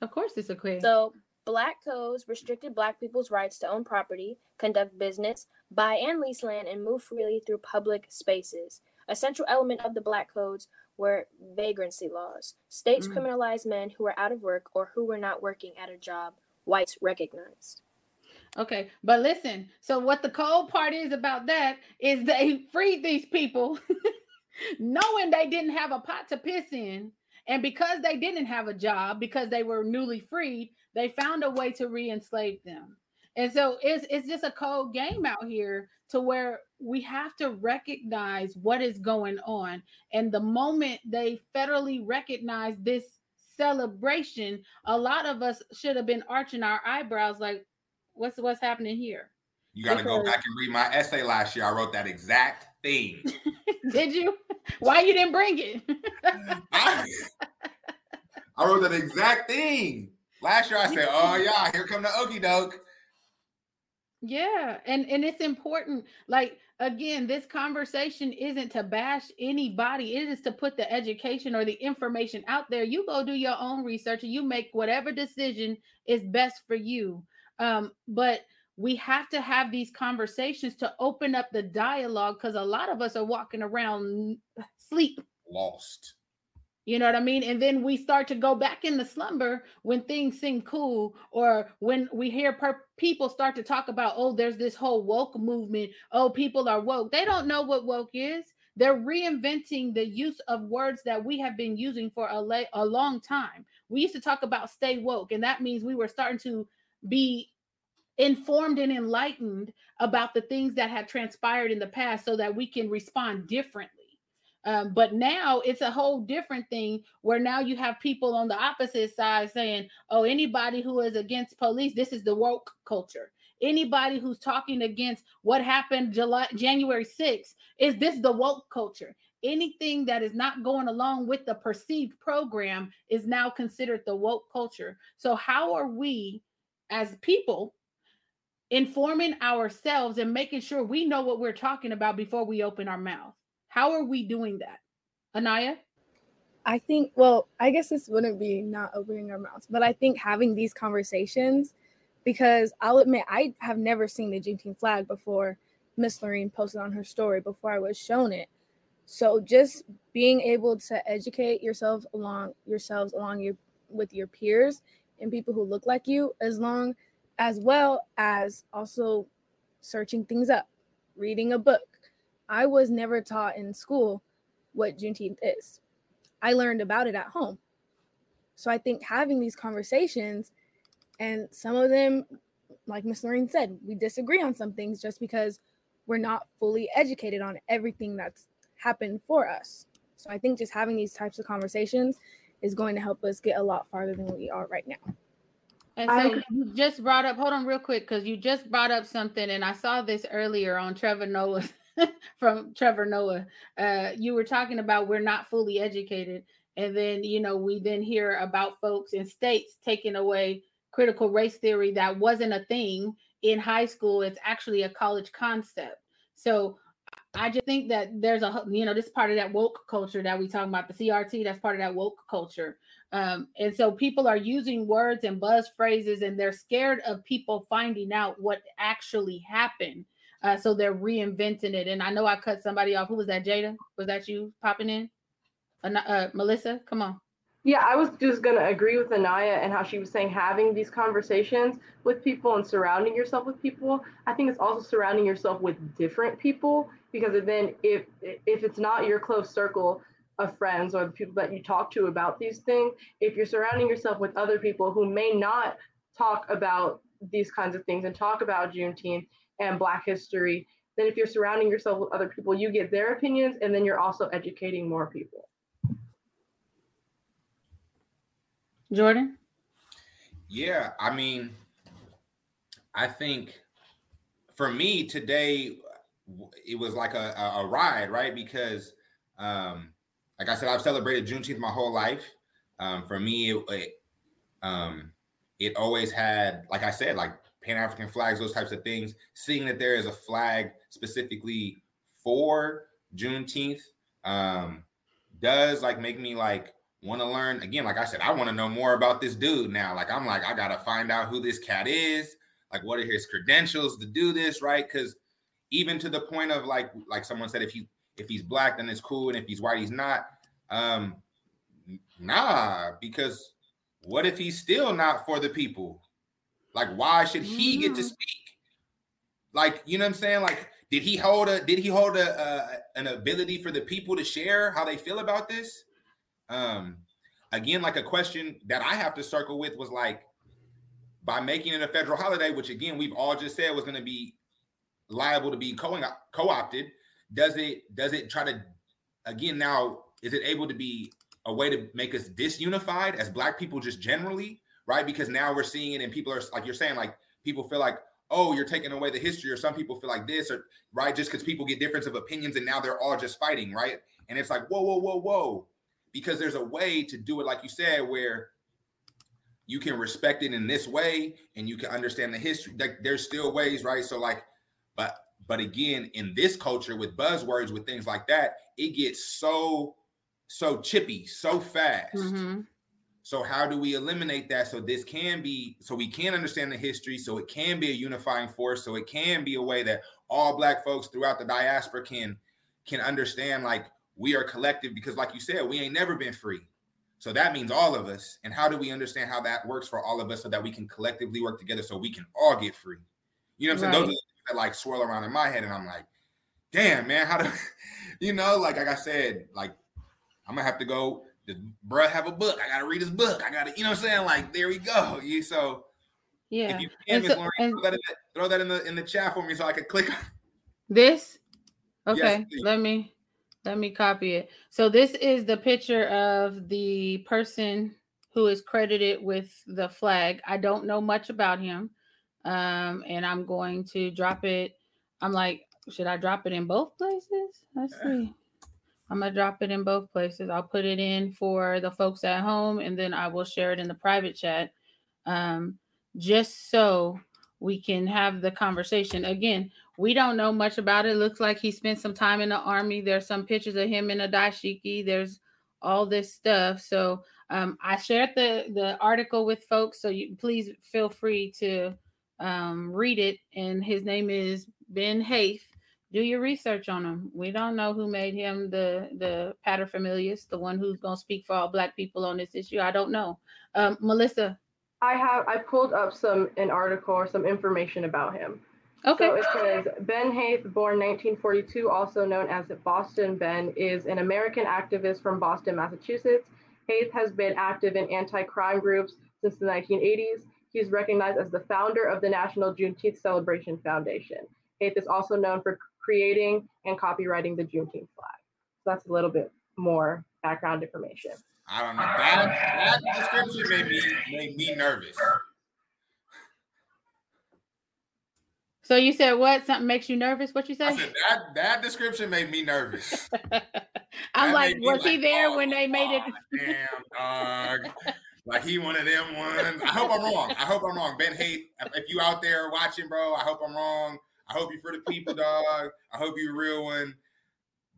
Of course, it's a quiz. So, black codes restricted black people's rights to own property, conduct business, buy and lease land, and move freely through public spaces. A central element of the black codes were vagrancy laws. States Mm. criminalized men who were out of work or who were not working at a job whites recognized. Okay, but listen. So what the cold part is about that is they freed these people, knowing they didn't have a pot to piss in, and because they didn't have a job, because they were newly freed, they found a way to re-enslave them. And so it's it's just a cold game out here to where we have to recognize what is going on. And the moment they federally recognize this celebration, a lot of us should have been arching our eyebrows like, what's what's happening here? You got to go back and read my essay last year. I wrote that exact thing. Did you? Why you didn't bring it? I, I wrote that exact thing last year. I said, "Oh yeah, here come the okey doke." Yeah, and and it's important. Like again, this conversation isn't to bash anybody. It is to put the education or the information out there. You go do your own research and you make whatever decision is best for you. Um, but we have to have these conversations to open up the dialogue because a lot of us are walking around sleep Lost. You know what I mean? And then we start to go back into slumber when things seem cool, or when we hear per- people start to talk about, oh, there's this whole woke movement. Oh, people are woke. They don't know what woke is. They're reinventing the use of words that we have been using for a, la- a long time. We used to talk about stay woke, and that means we were starting to be informed and enlightened about the things that had transpired in the past so that we can respond differently. Um, but now it's a whole different thing where now you have people on the opposite side saying, oh, anybody who is against police, this is the woke culture. Anybody who's talking against what happened July January 6th, is this the woke culture? Anything that is not going along with the perceived program is now considered the woke culture. So, how are we as people informing ourselves and making sure we know what we're talking about before we open our mouth? How are we doing that? Anaya? I think, well, I guess this wouldn't be not opening our mouths, but I think having these conversations because I'll admit I have never seen the Juneteenth flag before Miss Lorene posted on her story before I was shown it. So just being able to educate yourself along yourselves along your with your peers and people who look like you, as long as well as also searching things up, reading a book. I was never taught in school what Juneteenth is. I learned about it at home. So I think having these conversations and some of them, like Miss Lorene said, we disagree on some things just because we're not fully educated on everything that's happened for us. So I think just having these types of conversations is going to help us get a lot farther than we are right now. And so you just brought up, hold on real quick, because you just brought up something, and I saw this earlier on Trevor Noah from Trevor Noah. Uh, you were talking about we're not fully educated. And then, you know, we then hear about folks in states taking away critical race theory that wasn't a thing in high school. It's actually a college concept. So I just think that there's a you know this part of that woke culture that we talk about the CRT. That's part of that woke culture, um, and so people are using words and buzz phrases, and they're scared of people finding out what actually happened. Uh, so they're reinventing it. And I know I cut somebody off. Who was that? Jada? Was that you popping in? Uh, uh, Melissa, come on. Yeah, I was just going to agree with Anaya and how she was saying having these conversations with people and surrounding yourself with people. I think it's also surrounding yourself with different people because then if if it's not your close circle of friends or the people that you talk to about these things, if you're surrounding yourself with other people who may not talk about these kinds of things and talk about Juneteenth and Black history, then if you're surrounding yourself with other people, you get their opinions and then you're also educating more people. Jordan? Yeah, I mean, I think for me today, it was like a, a, ride, right? Because, um, like I said, I've celebrated Juneteenth my whole life. Um, for me, it, it, um, it always had, like I said, like Pan African flags, those types of things. Seeing that there is a flag specifically for Juneteenth um, does like make me like want to learn again. Like I said, I want to know more about this dude now. Like I'm like, I gotta find out who this cat is. Like, what are his credentials to do this, right? Because even to the point of like, like someone said, if he if he's black, then it's cool, and if he's white, he's not. Um, nah, because what if he's still not for the people? Like, why should he get to mm. speak? Like, you know what I'm saying? Like, did he hold a did he hold a uh, an ability for the people to share how they feel about this? Um, again, like a question that I have to circle with was like, by making it a federal holiday, which again we've all just said was going to be liable to be co- co-opted, does it does it try to again now is it able to be a way to make us disunified as black people just generally, right? Because now we're seeing it and people are like you're saying like people feel like oh you're taking away the history or some people feel like this or right just because people get difference of opinions and now they're all just fighting right and it's like whoa whoa whoa whoa because there's a way to do it, like you said, where you can respect it in this way and you can understand the history. Like there's still ways, right? So like, but but again, in this culture with buzzwords, with things like that, it gets so so chippy so fast. Mm-hmm. So how do we eliminate that so this can be so we can understand the history, so it can be a unifying force, so it can be a way that all black folks throughout the diaspora can can understand like we are collective because, like you said, we ain't never been free. So that means all of us. And how do we understand how that works for all of us so that we can collectively work together so we can all get free? You know what I'm right. saying? Those are that like swirl around in my head, and I'm like, damn, man, how do you know? Like, like I said, like I'm gonna have to go. Does bruh have a book? I gotta read his book. I gotta, you know what I'm saying? Like, there we go. You so yeah. If you can, So, Lauren, and, throw, that in the, throw that in the in the chat for me so I can click. This okay. Yes, let me let me copy it. So this is the picture of the person who is credited with the flag. I don't know much about him. Um, and I'm going to drop it. I'm like, should I drop it in both places? Let's see. I'm gonna drop it in both places. I'll put it in for the folks at home, and then I will share it in the private chat, um, just so we can have the conversation. Again, we don't know much about it. Looks like he spent some time in the army. There's some pictures of him in a dashiki. There's all this stuff. So um, I shared the the article with folks. So you please feel free to um, read it, and his name is Ben Haith. Do your research on him. We don't know who made him the the paterfamilias, the one who's gonna speak for all Black people on this issue. I don't know. Um, Melissa, I have I pulled up some an article or some information about him. okay. So it says Ben Haith, born 1942, also known as Boston Ben, is an American activist from Boston, Massachusetts. Haith has been active in anti-crime groups since the 1980s. He's recognized as the founder of the National Juneteenth Celebration Foundation. Haith is also known for creating and copyrighting the Juneteenth flag. So that's a little bit more background information. I don't know. That that description made me made me nervous. So you said what? Something makes you nervous? What you I say? said that that description made me nervous. I'm That like, made me was he like, there oh, when they made it? Damn dog. Like he one of them ones. I hope I'm wrong. I hope I'm wrong. Ben Haith, if you out there watching, bro, I hope I'm wrong. I hope you for the people, dog. I hope you a real one.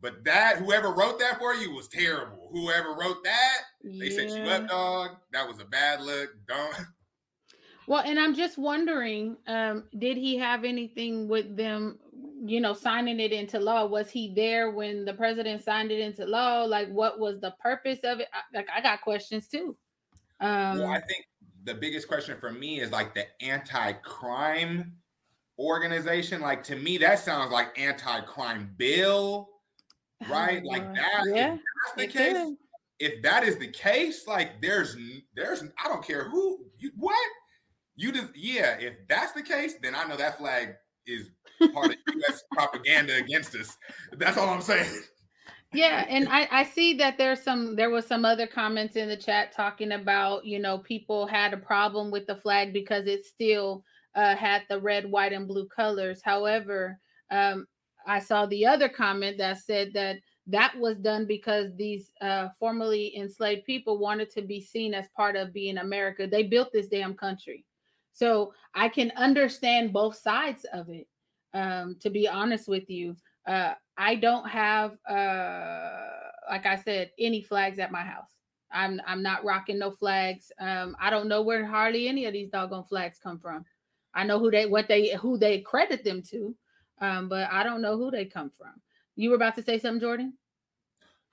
But that whoever wrote that for you was terrible. Whoever wrote that, they set you up, dog. That was a bad look. Don't Well, and I'm just wondering, um, did he have anything with them, you know, signing it into law? Was he there when the president signed it into law? Like, what was the purpose of it? I, like, I got questions too. Um, Well, I think the biggest question for me is like the anti-crime organization. Like to me, that sounds like anti-crime bill, right? Like uh, that. if yeah, that's the case. If that is the case, like there's there's I don't care who you what you just yeah. If that's the case, then I know that flag is part of U.S. propaganda against us. That's all I'm saying. Yeah and I, I see that there's some there was some other comments in the chat talking about you know people had a problem with the flag because it still uh, had the red white and blue colors. However um, i saw the other comment that said that that was done because these uh, formerly enslaved people wanted to be seen as part of being america. They built this damn country. So i can understand both sides of it um, to be honest with you uh, I don't have uh like I said any flags at my house. I'm I'm not rocking no flags. Um I don't know where hardly any of these doggone flags come from. I know who they what they who they credit them to. Um but I don't know who they come from. You were about to say something Jordan?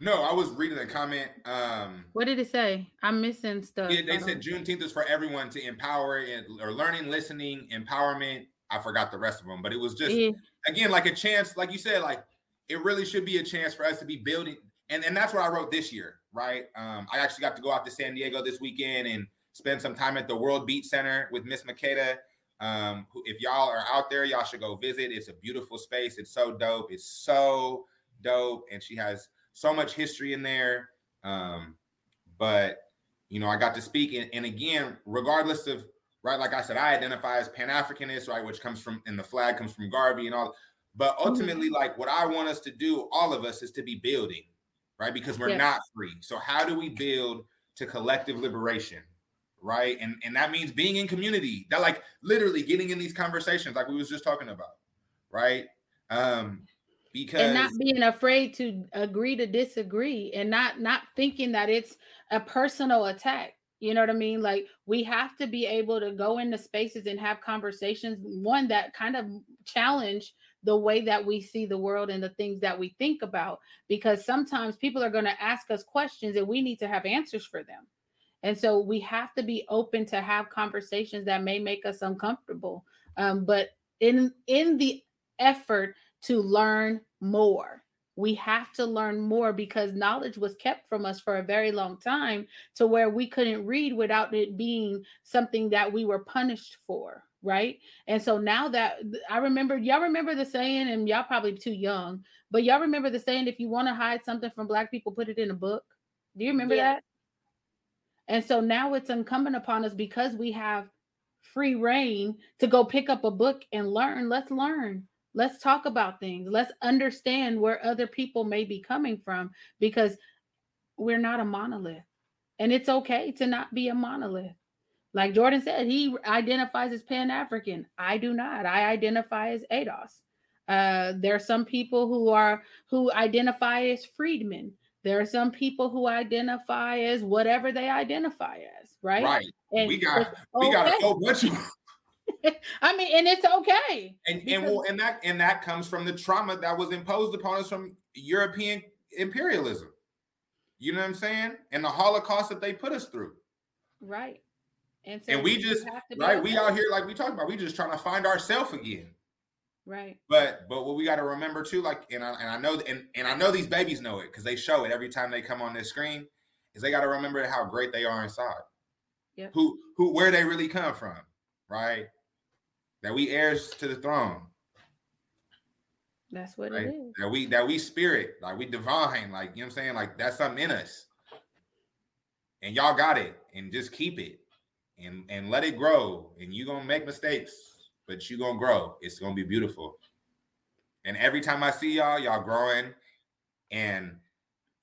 No, I was reading a comment. Um, What did it say? I'm missing stuff. Yeah, they said Juneteenth is for everyone to empower and or learning, listening, empowerment. I forgot the rest of them, but it was just Yeah. again like a chance, like you said, like it really should be a chance for us to be building, and and that's what I wrote this year, right? Um, I actually got to go out to San Diego this weekend and spend some time at the World Beat Center with Miss Makeda. Um, who- if y'all are out there, y'all should go visit. It's a beautiful space. It's so dope. It's so dope, and she has so much history in there. Um, but you know, I got to speak, and, and again, regardless of right, like I said, I identify as Pan Africanist, right, which comes from, and the flag comes from Garvey and all. But ultimately, like what I want us to do, all of us, is to be building, right, because we're Yes. not free. So how do we build to collective liberation? Right. And and that means being in community. That like literally getting in these conversations, like we was just talking about. Right. Um, because and not being afraid to agree to disagree and not not thinking that it's a personal attack you know what i mean like we have to be able to go into spaces and have conversations one that kind of challenge the way that we see the world and the things that we think about because sometimes people are going to ask us questions and we need to have answers for them and so we have to be open to have conversations that may make us uncomfortable um, but in in the effort to learn more. We have to learn more because knowledge was kept from us for a very long time to where we couldn't read without it being something that we were punished for, right? And so now that I remember, y'all remember the saying, and y'all probably too young, but y'all remember the saying, if you want to hide something from Black people, put it in a book. Do you remember Yeah. that? And so now it's incumbent upon us because we have free rein to go pick up a book and learn. Let's learn. Let's talk about things. Let's understand where other people may be coming from because we're not a monolith. And it's okay to not be a monolith. Like Jordan said, he identifies as Pan African. I do not. I identify as ADOS. Uh, there are some people who are who identify as freedmen. There are some people who identify as whatever they identify as, right? right. And we got we got a whole bunch of I mean, and it's okay. And and well, and that and that comes from the trauma that was imposed upon us from European imperialism. You know what I'm saying? And the Holocaust that they put us through. Right. And so And we you just have to be right, we out here like we talked about, we just trying to find ourselves again. Right. But but what we got to remember too, like, and I, and I know and and I know these babies know it because they show it every time they come on this screen. Is they got to remember how great they are inside. Yep. Who who where they really come from, right? That we heirs to the throne, That's what right? it is. That we that we spirit, like we divine, like you know what I'm saying, like that's something in us. And y'all got it, and just keep it, and and let it grow. And you're gonna make mistakes, but you're gonna grow. It's gonna be beautiful. And every time I see y'all, y'all growing, and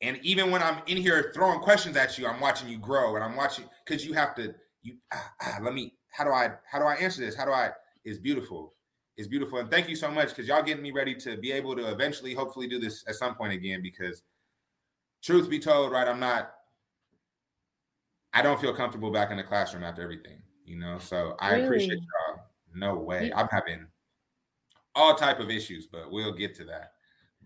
and even when I'm in here throwing questions at you, I'm watching you grow, and I'm watching because you have to. You ah, ah, let me. How do I? How do I answer this? How do I? It's beautiful. It's beautiful, and thank you so much because y'all getting me ready to be able to eventually, hopefully, do this at some point again. Because truth be told, right, I'm not. I don't feel comfortable back in the classroom after everything, you know. So I appreciate y'all. No way. I'm having all type of issues, but we'll get to that.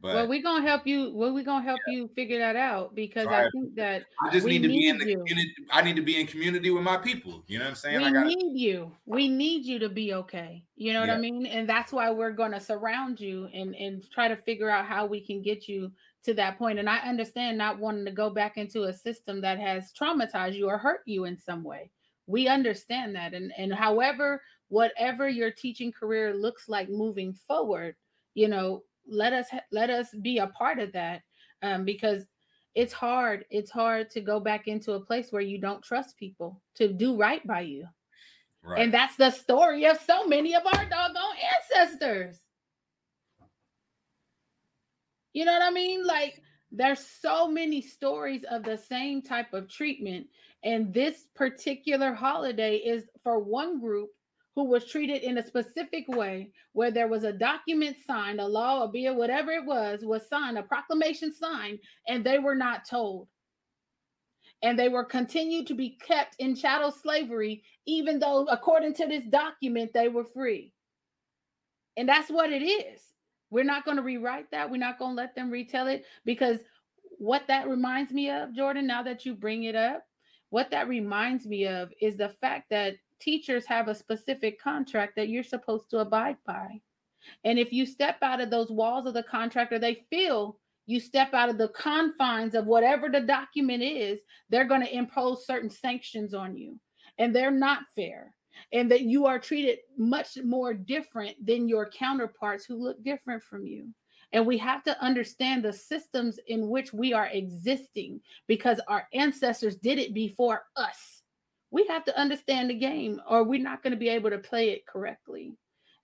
But well, we're gonna help you. Well, we're gonna help you figure that out because I think that I just need to be in the you. community. I need to be in community with my people. You know what I'm saying? we I got need you. We need you to be okay. You know what I mean? And that's why we're going to surround you and and try to figure out how we can get you to that point. And I understand not wanting to go back into a system that has traumatized you or hurt you in some way. We understand that. And and however, whatever your teaching career looks like moving forward, you know, let us let us be a part of that. Um, because it's hard. It's hard to go back into a place where you don't trust people to do right by you. right. And that's the story of so many of our doggone ancestors. You know what I mean? Like there's so many stories of the same type of treatment. And this particular holiday is for one group who was treated in a specific way where there was a document signed, a law, a bill, whatever it was, was signed, a proclamation signed, and they were not told. And they were continued to be kept in chattel slavery, even though, according to this document, they were free. And that's what it is. We're not going to rewrite that. We're not going to let them retell it because what that reminds me of, Jordan, now that you bring it up, what that reminds me of is the fact that teachers have a specific contract that you're supposed to abide by. And if you step out of those walls of the contract or they feel you step out of the confines of whatever the document is, they're going to impose certain sanctions on you. And they're not fair. And that you are treated much more different than your counterparts who look different from you. And we have to understand the systems in which we are existing because our ancestors did it before us. We have to understand the game or we're not going to be able to play it correctly.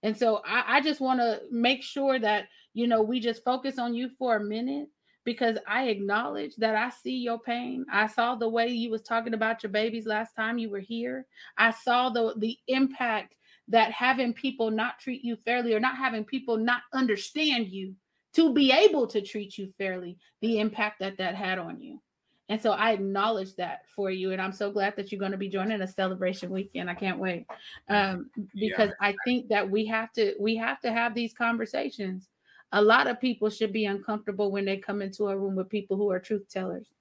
And so I, I just want to make sure that, you know, we just focus on you for a minute because I acknowledge that I see your pain. I saw the way you was talking about your babies last time you were here. I saw the the impact that having people not treat you fairly or not having people not understand you to be able to treat you fairly, the impact that that had on you. And so I acknowledge that for you. And I'm so glad that you're going to be joining a celebration weekend. I can't wait. Um, because I think that we have to we have to have these conversations. A lot of people should be uncomfortable when they come into a room with people who are truth tellers.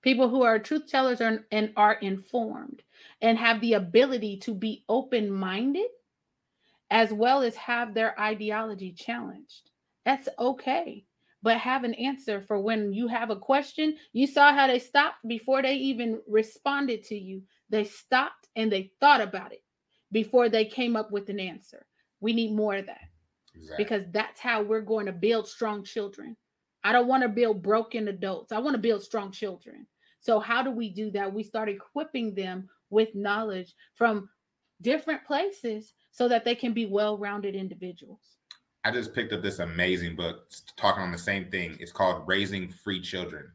People who are truth tellers are, and are informed and have the ability to be open minded as well as have their ideology challenged. That's okay. But have an answer for when you have a question. You saw how they stopped before they even responded to you. They stopped and they thought about it before they came up with an answer. We need more of that Exactly. because that's how we're going to build strong children. I don't want to build broken adults. I want to build strong children. So, how do we do that? We start equipping them with knowledge from different places so that they can be well rounded individuals. I just picked up this amazing book talking on the same thing. It's called Raising Free Children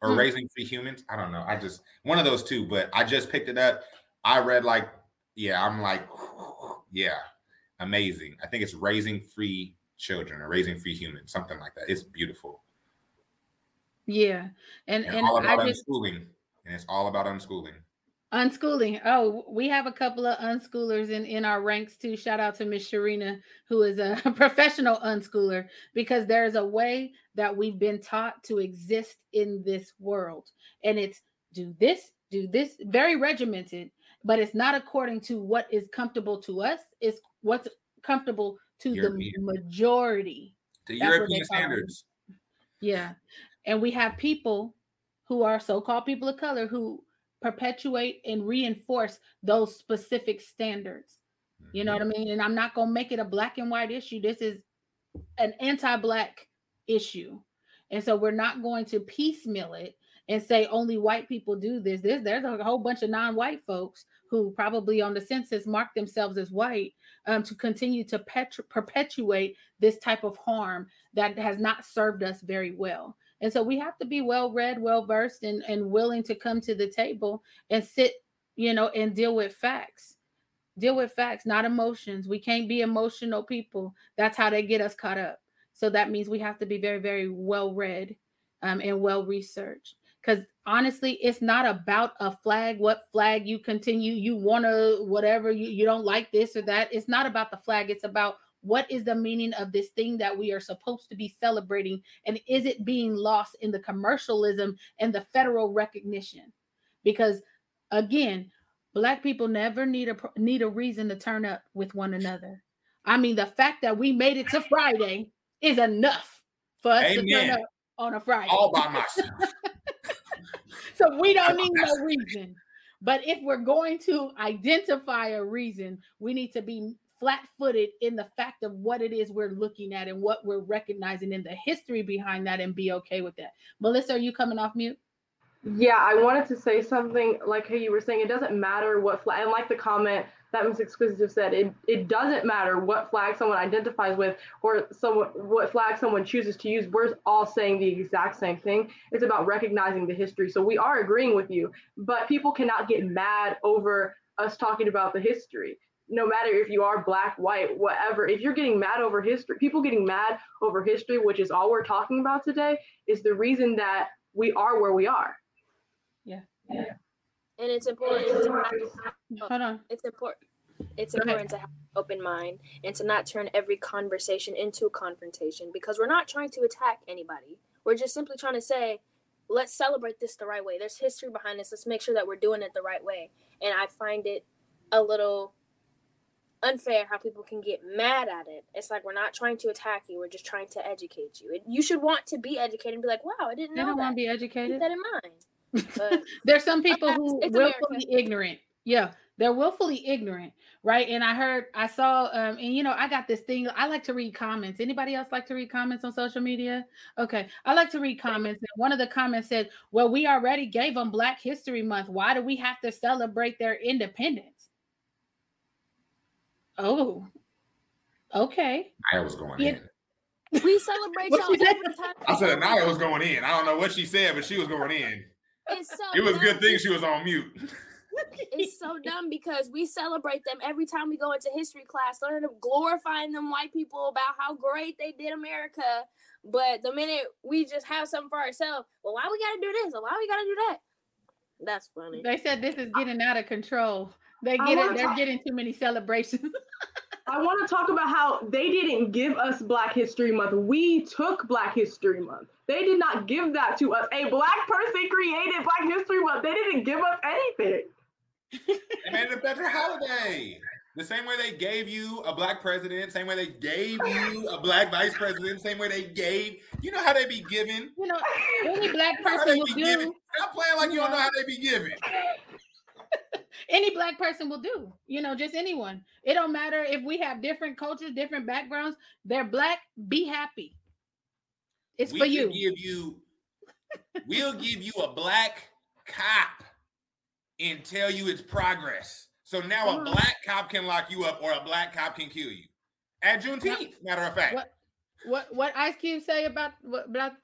or Hmm. Raising Free Humans. I don't know. I just one of those two, but I just picked it up. I read like, yeah, I'm like, yeah, amazing. I think it's Raising Free Children or Raising Free Humans, something like that. It's beautiful. Yeah. And, And, and all about I just, unschooling. And it's all about unschooling. Unschooling. Oh, we have a couple of unschoolers in in our ranks too. Shout out to Miss Sharina, who is a professional unschooler, because there's a way that we've been taught to exist in this world, and it's do this, do this, very regimented, but it's not according to what is comfortable to us. It's what's comfortable to European. the majority. To That's European standards. Yeah. And we have people who are so called people of color who perpetuate and reinforce those specific standards. You know what I mean? And I'm not going to make it a black and white issue. This is an anti black issue. And so we're not going to piecemeal it and say only white people do this. There's, there's a whole bunch of non white folks who probably on the census mark themselves as white um, to continue to perpetuate this type of harm that has not served us very well. And so we have to be well read, well versed, and, and willing to come to the table and sit, you know, and deal with facts. Deal with facts, not emotions. We can't be emotional people. That's how they get us caught up. So that means we have to be very, very well read um, and well researched. Because honestly, it's not about a flag, what flag you continue, you want to, whatever, you, you don't like this or that. It's not about the flag. It's about what is the meaning of this thing that we are supposed to be celebrating? And is it being lost in the commercialism and the federal recognition? Because again, black people never need a need a reason to turn up with one another. I mean, the fact that we made it to Friday is enough for us to turn up on a Friday. All by myself. so we don't need no reason. But if we're going to identify a reason, we need to be flat footed in the fact of what it is we're looking at and what we're recognizing in the history behind that and be okay with that. Melissa, are you coming off mute? Yeah, I wanted to say something like how you were saying it doesn't matter what flag, and like the comment that Ms. Exquisitive said, it, it doesn't matter what flag someone identifies with or someone what flag someone chooses to use. We're all saying the exact same thing. It's about recognizing the history. So we are agreeing with you, but people cannot get mad over us talking about the history. No matter if you are black, white, whatever, if you're getting mad over history, people getting mad over history, which is all we're talking about today, is the reason that we are where we are. Yeah. Yeah. and it's important to have, Hold on. it's important it's Go ahead. important to have an open mind and to not turn every conversation into a confrontation because we're not trying to attack anybody we're just simply trying to say let's celebrate this the right way there's history behind this let's make sure that we're doing it the right way and i find it a little unfair how people can get mad at it it's like we're not trying to attack you we're just trying to educate you And you should want to be educated and be like wow i didn't They know don't want to be keep educated. that in mind but There's some people who willfully ignorant. Yeah, they're willfully ignorant, right? And I heard, I saw, um, and you know, I got this thing. I like to read comments. Anybody else like to read comments on social media? Okay, I like to read comments. And one of the comments said, "Well, we already gave them Black History Month. Why do we have to celebrate their independence?" Oh, okay. I was going Yeah. in. we celebrate y'all said? every time I said Anaya was going in. I don't know what she said, but she was going in. it's so It was a good thing she was on mute. it's so dumb because we celebrate them every time we go into history class, learning of glorifying them white people about how great they did America. But the minute we just have something for ourselves, well, why we gotta do this? Or why we gotta do that? That's funny. They said this is getting out of control. They I get wanna it. They're talk- getting too many celebrations. I want to talk about how they didn't give us Black History Month. We took Black History Month. They did not give that to us. A black person created Black History Month. They didn't give us anything. They made it a better holiday. The same way they gave you a black president, same way they gave you a black vice president, same way they gave. You know how they be giving. you know, any black You know person they will be do. giving. Stop playing like you don't know how they be giving. any black person will do you know just anyone it don't matter if we have different cultures different backgrounds they're black be happy it's we for you give you. We'll give you a black cop and tell you its progress. So now a Mhm. black cop can lock you up, or a black cop can kill you at Juneteenth. Matter of fact, what what what ice cube say about what black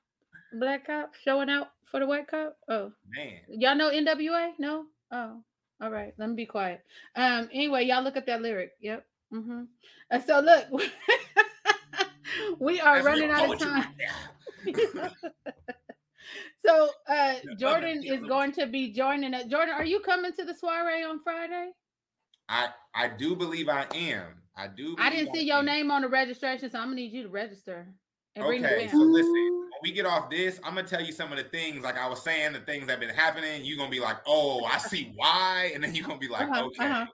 black cop showing out for the white cop oh man. y'all know nwa no oh all right let me be quiet um anyway y'all look at that lyric yep mm-hmm. and so look we are That's running out of time. So uh Jordan is going to be joining us. Jordan, are you coming to the soiree on Friday? I I do believe I am. I do. I didn't see your am. name on the registration, so I'm gonna need you to register and bring the Okay, so listen, when we get off this, I'm gonna tell you some of the things, like I was saying, the things that have been happening. You're gonna be like, oh, I see why, and then you're gonna be like, Uh-huh, okay. uh-huh.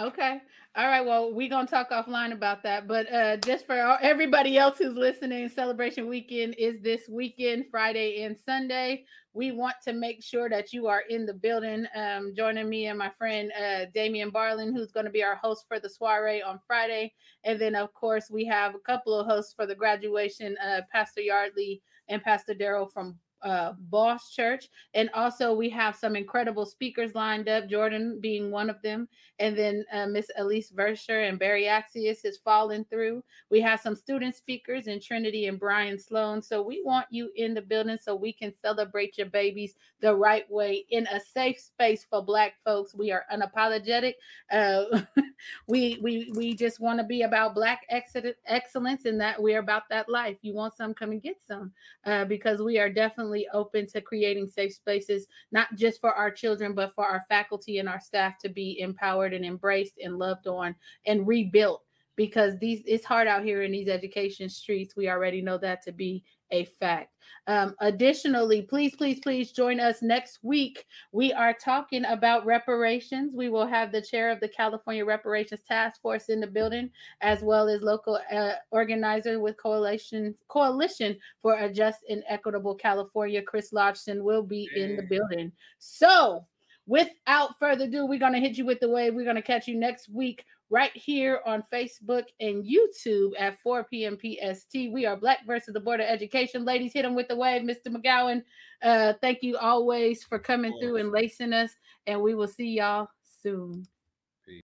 Okay. All right. Well, we're going to talk offline about that. But uh, just for everybody else who's listening, Celebration Weekend is this weekend, Friday and Sunday. We want to make sure that you are in the building, um, joining me and my friend uh, Damian Barlin, who's going to be our host for the soiree on Friday. And then, of course, we have a couple of hosts for the graduation uh, Pastor Yardley and Pastor Daryl from uh, Boss Church. And also, we have some incredible speakers lined up, Jordan being one of them and then uh, Miss Elise Verscher and Barry Axius is falling through. We have some student speakers in Trinity and Brian Sloan. So we want you in the building so we can celebrate your babies the right way in a safe space for Black folks. We are unapologetic. Uh, we we we just want to be about Black excel- excellence and that we're about that life. You want some, come and get some, uh, because we are definitely open to creating safe spaces not just for our children, but for our faculty and our staff to be empowered and embraced and loved on and rebuilt. Because these it's hard out here in these education streets. We already know that to be a fact. Um, additionally, please, please, please join us next week. We are talking about reparations. We will have the chair of the California Reparations Task Force in the building, as well as local uh, organizer with coalition coalition for a just and equitable California. Chris Lodgson will be in the building. So, without further ado, we're gonna hit you with the wave. We're gonna catch you next week right here on Facebook and YouTube at 4 p.m. PST. We are Black versus the Board of Education. Ladies, hit them with the wave, Mr. McGowan. Uh, thank you always for coming through and lacing us, and we will see y'all soon.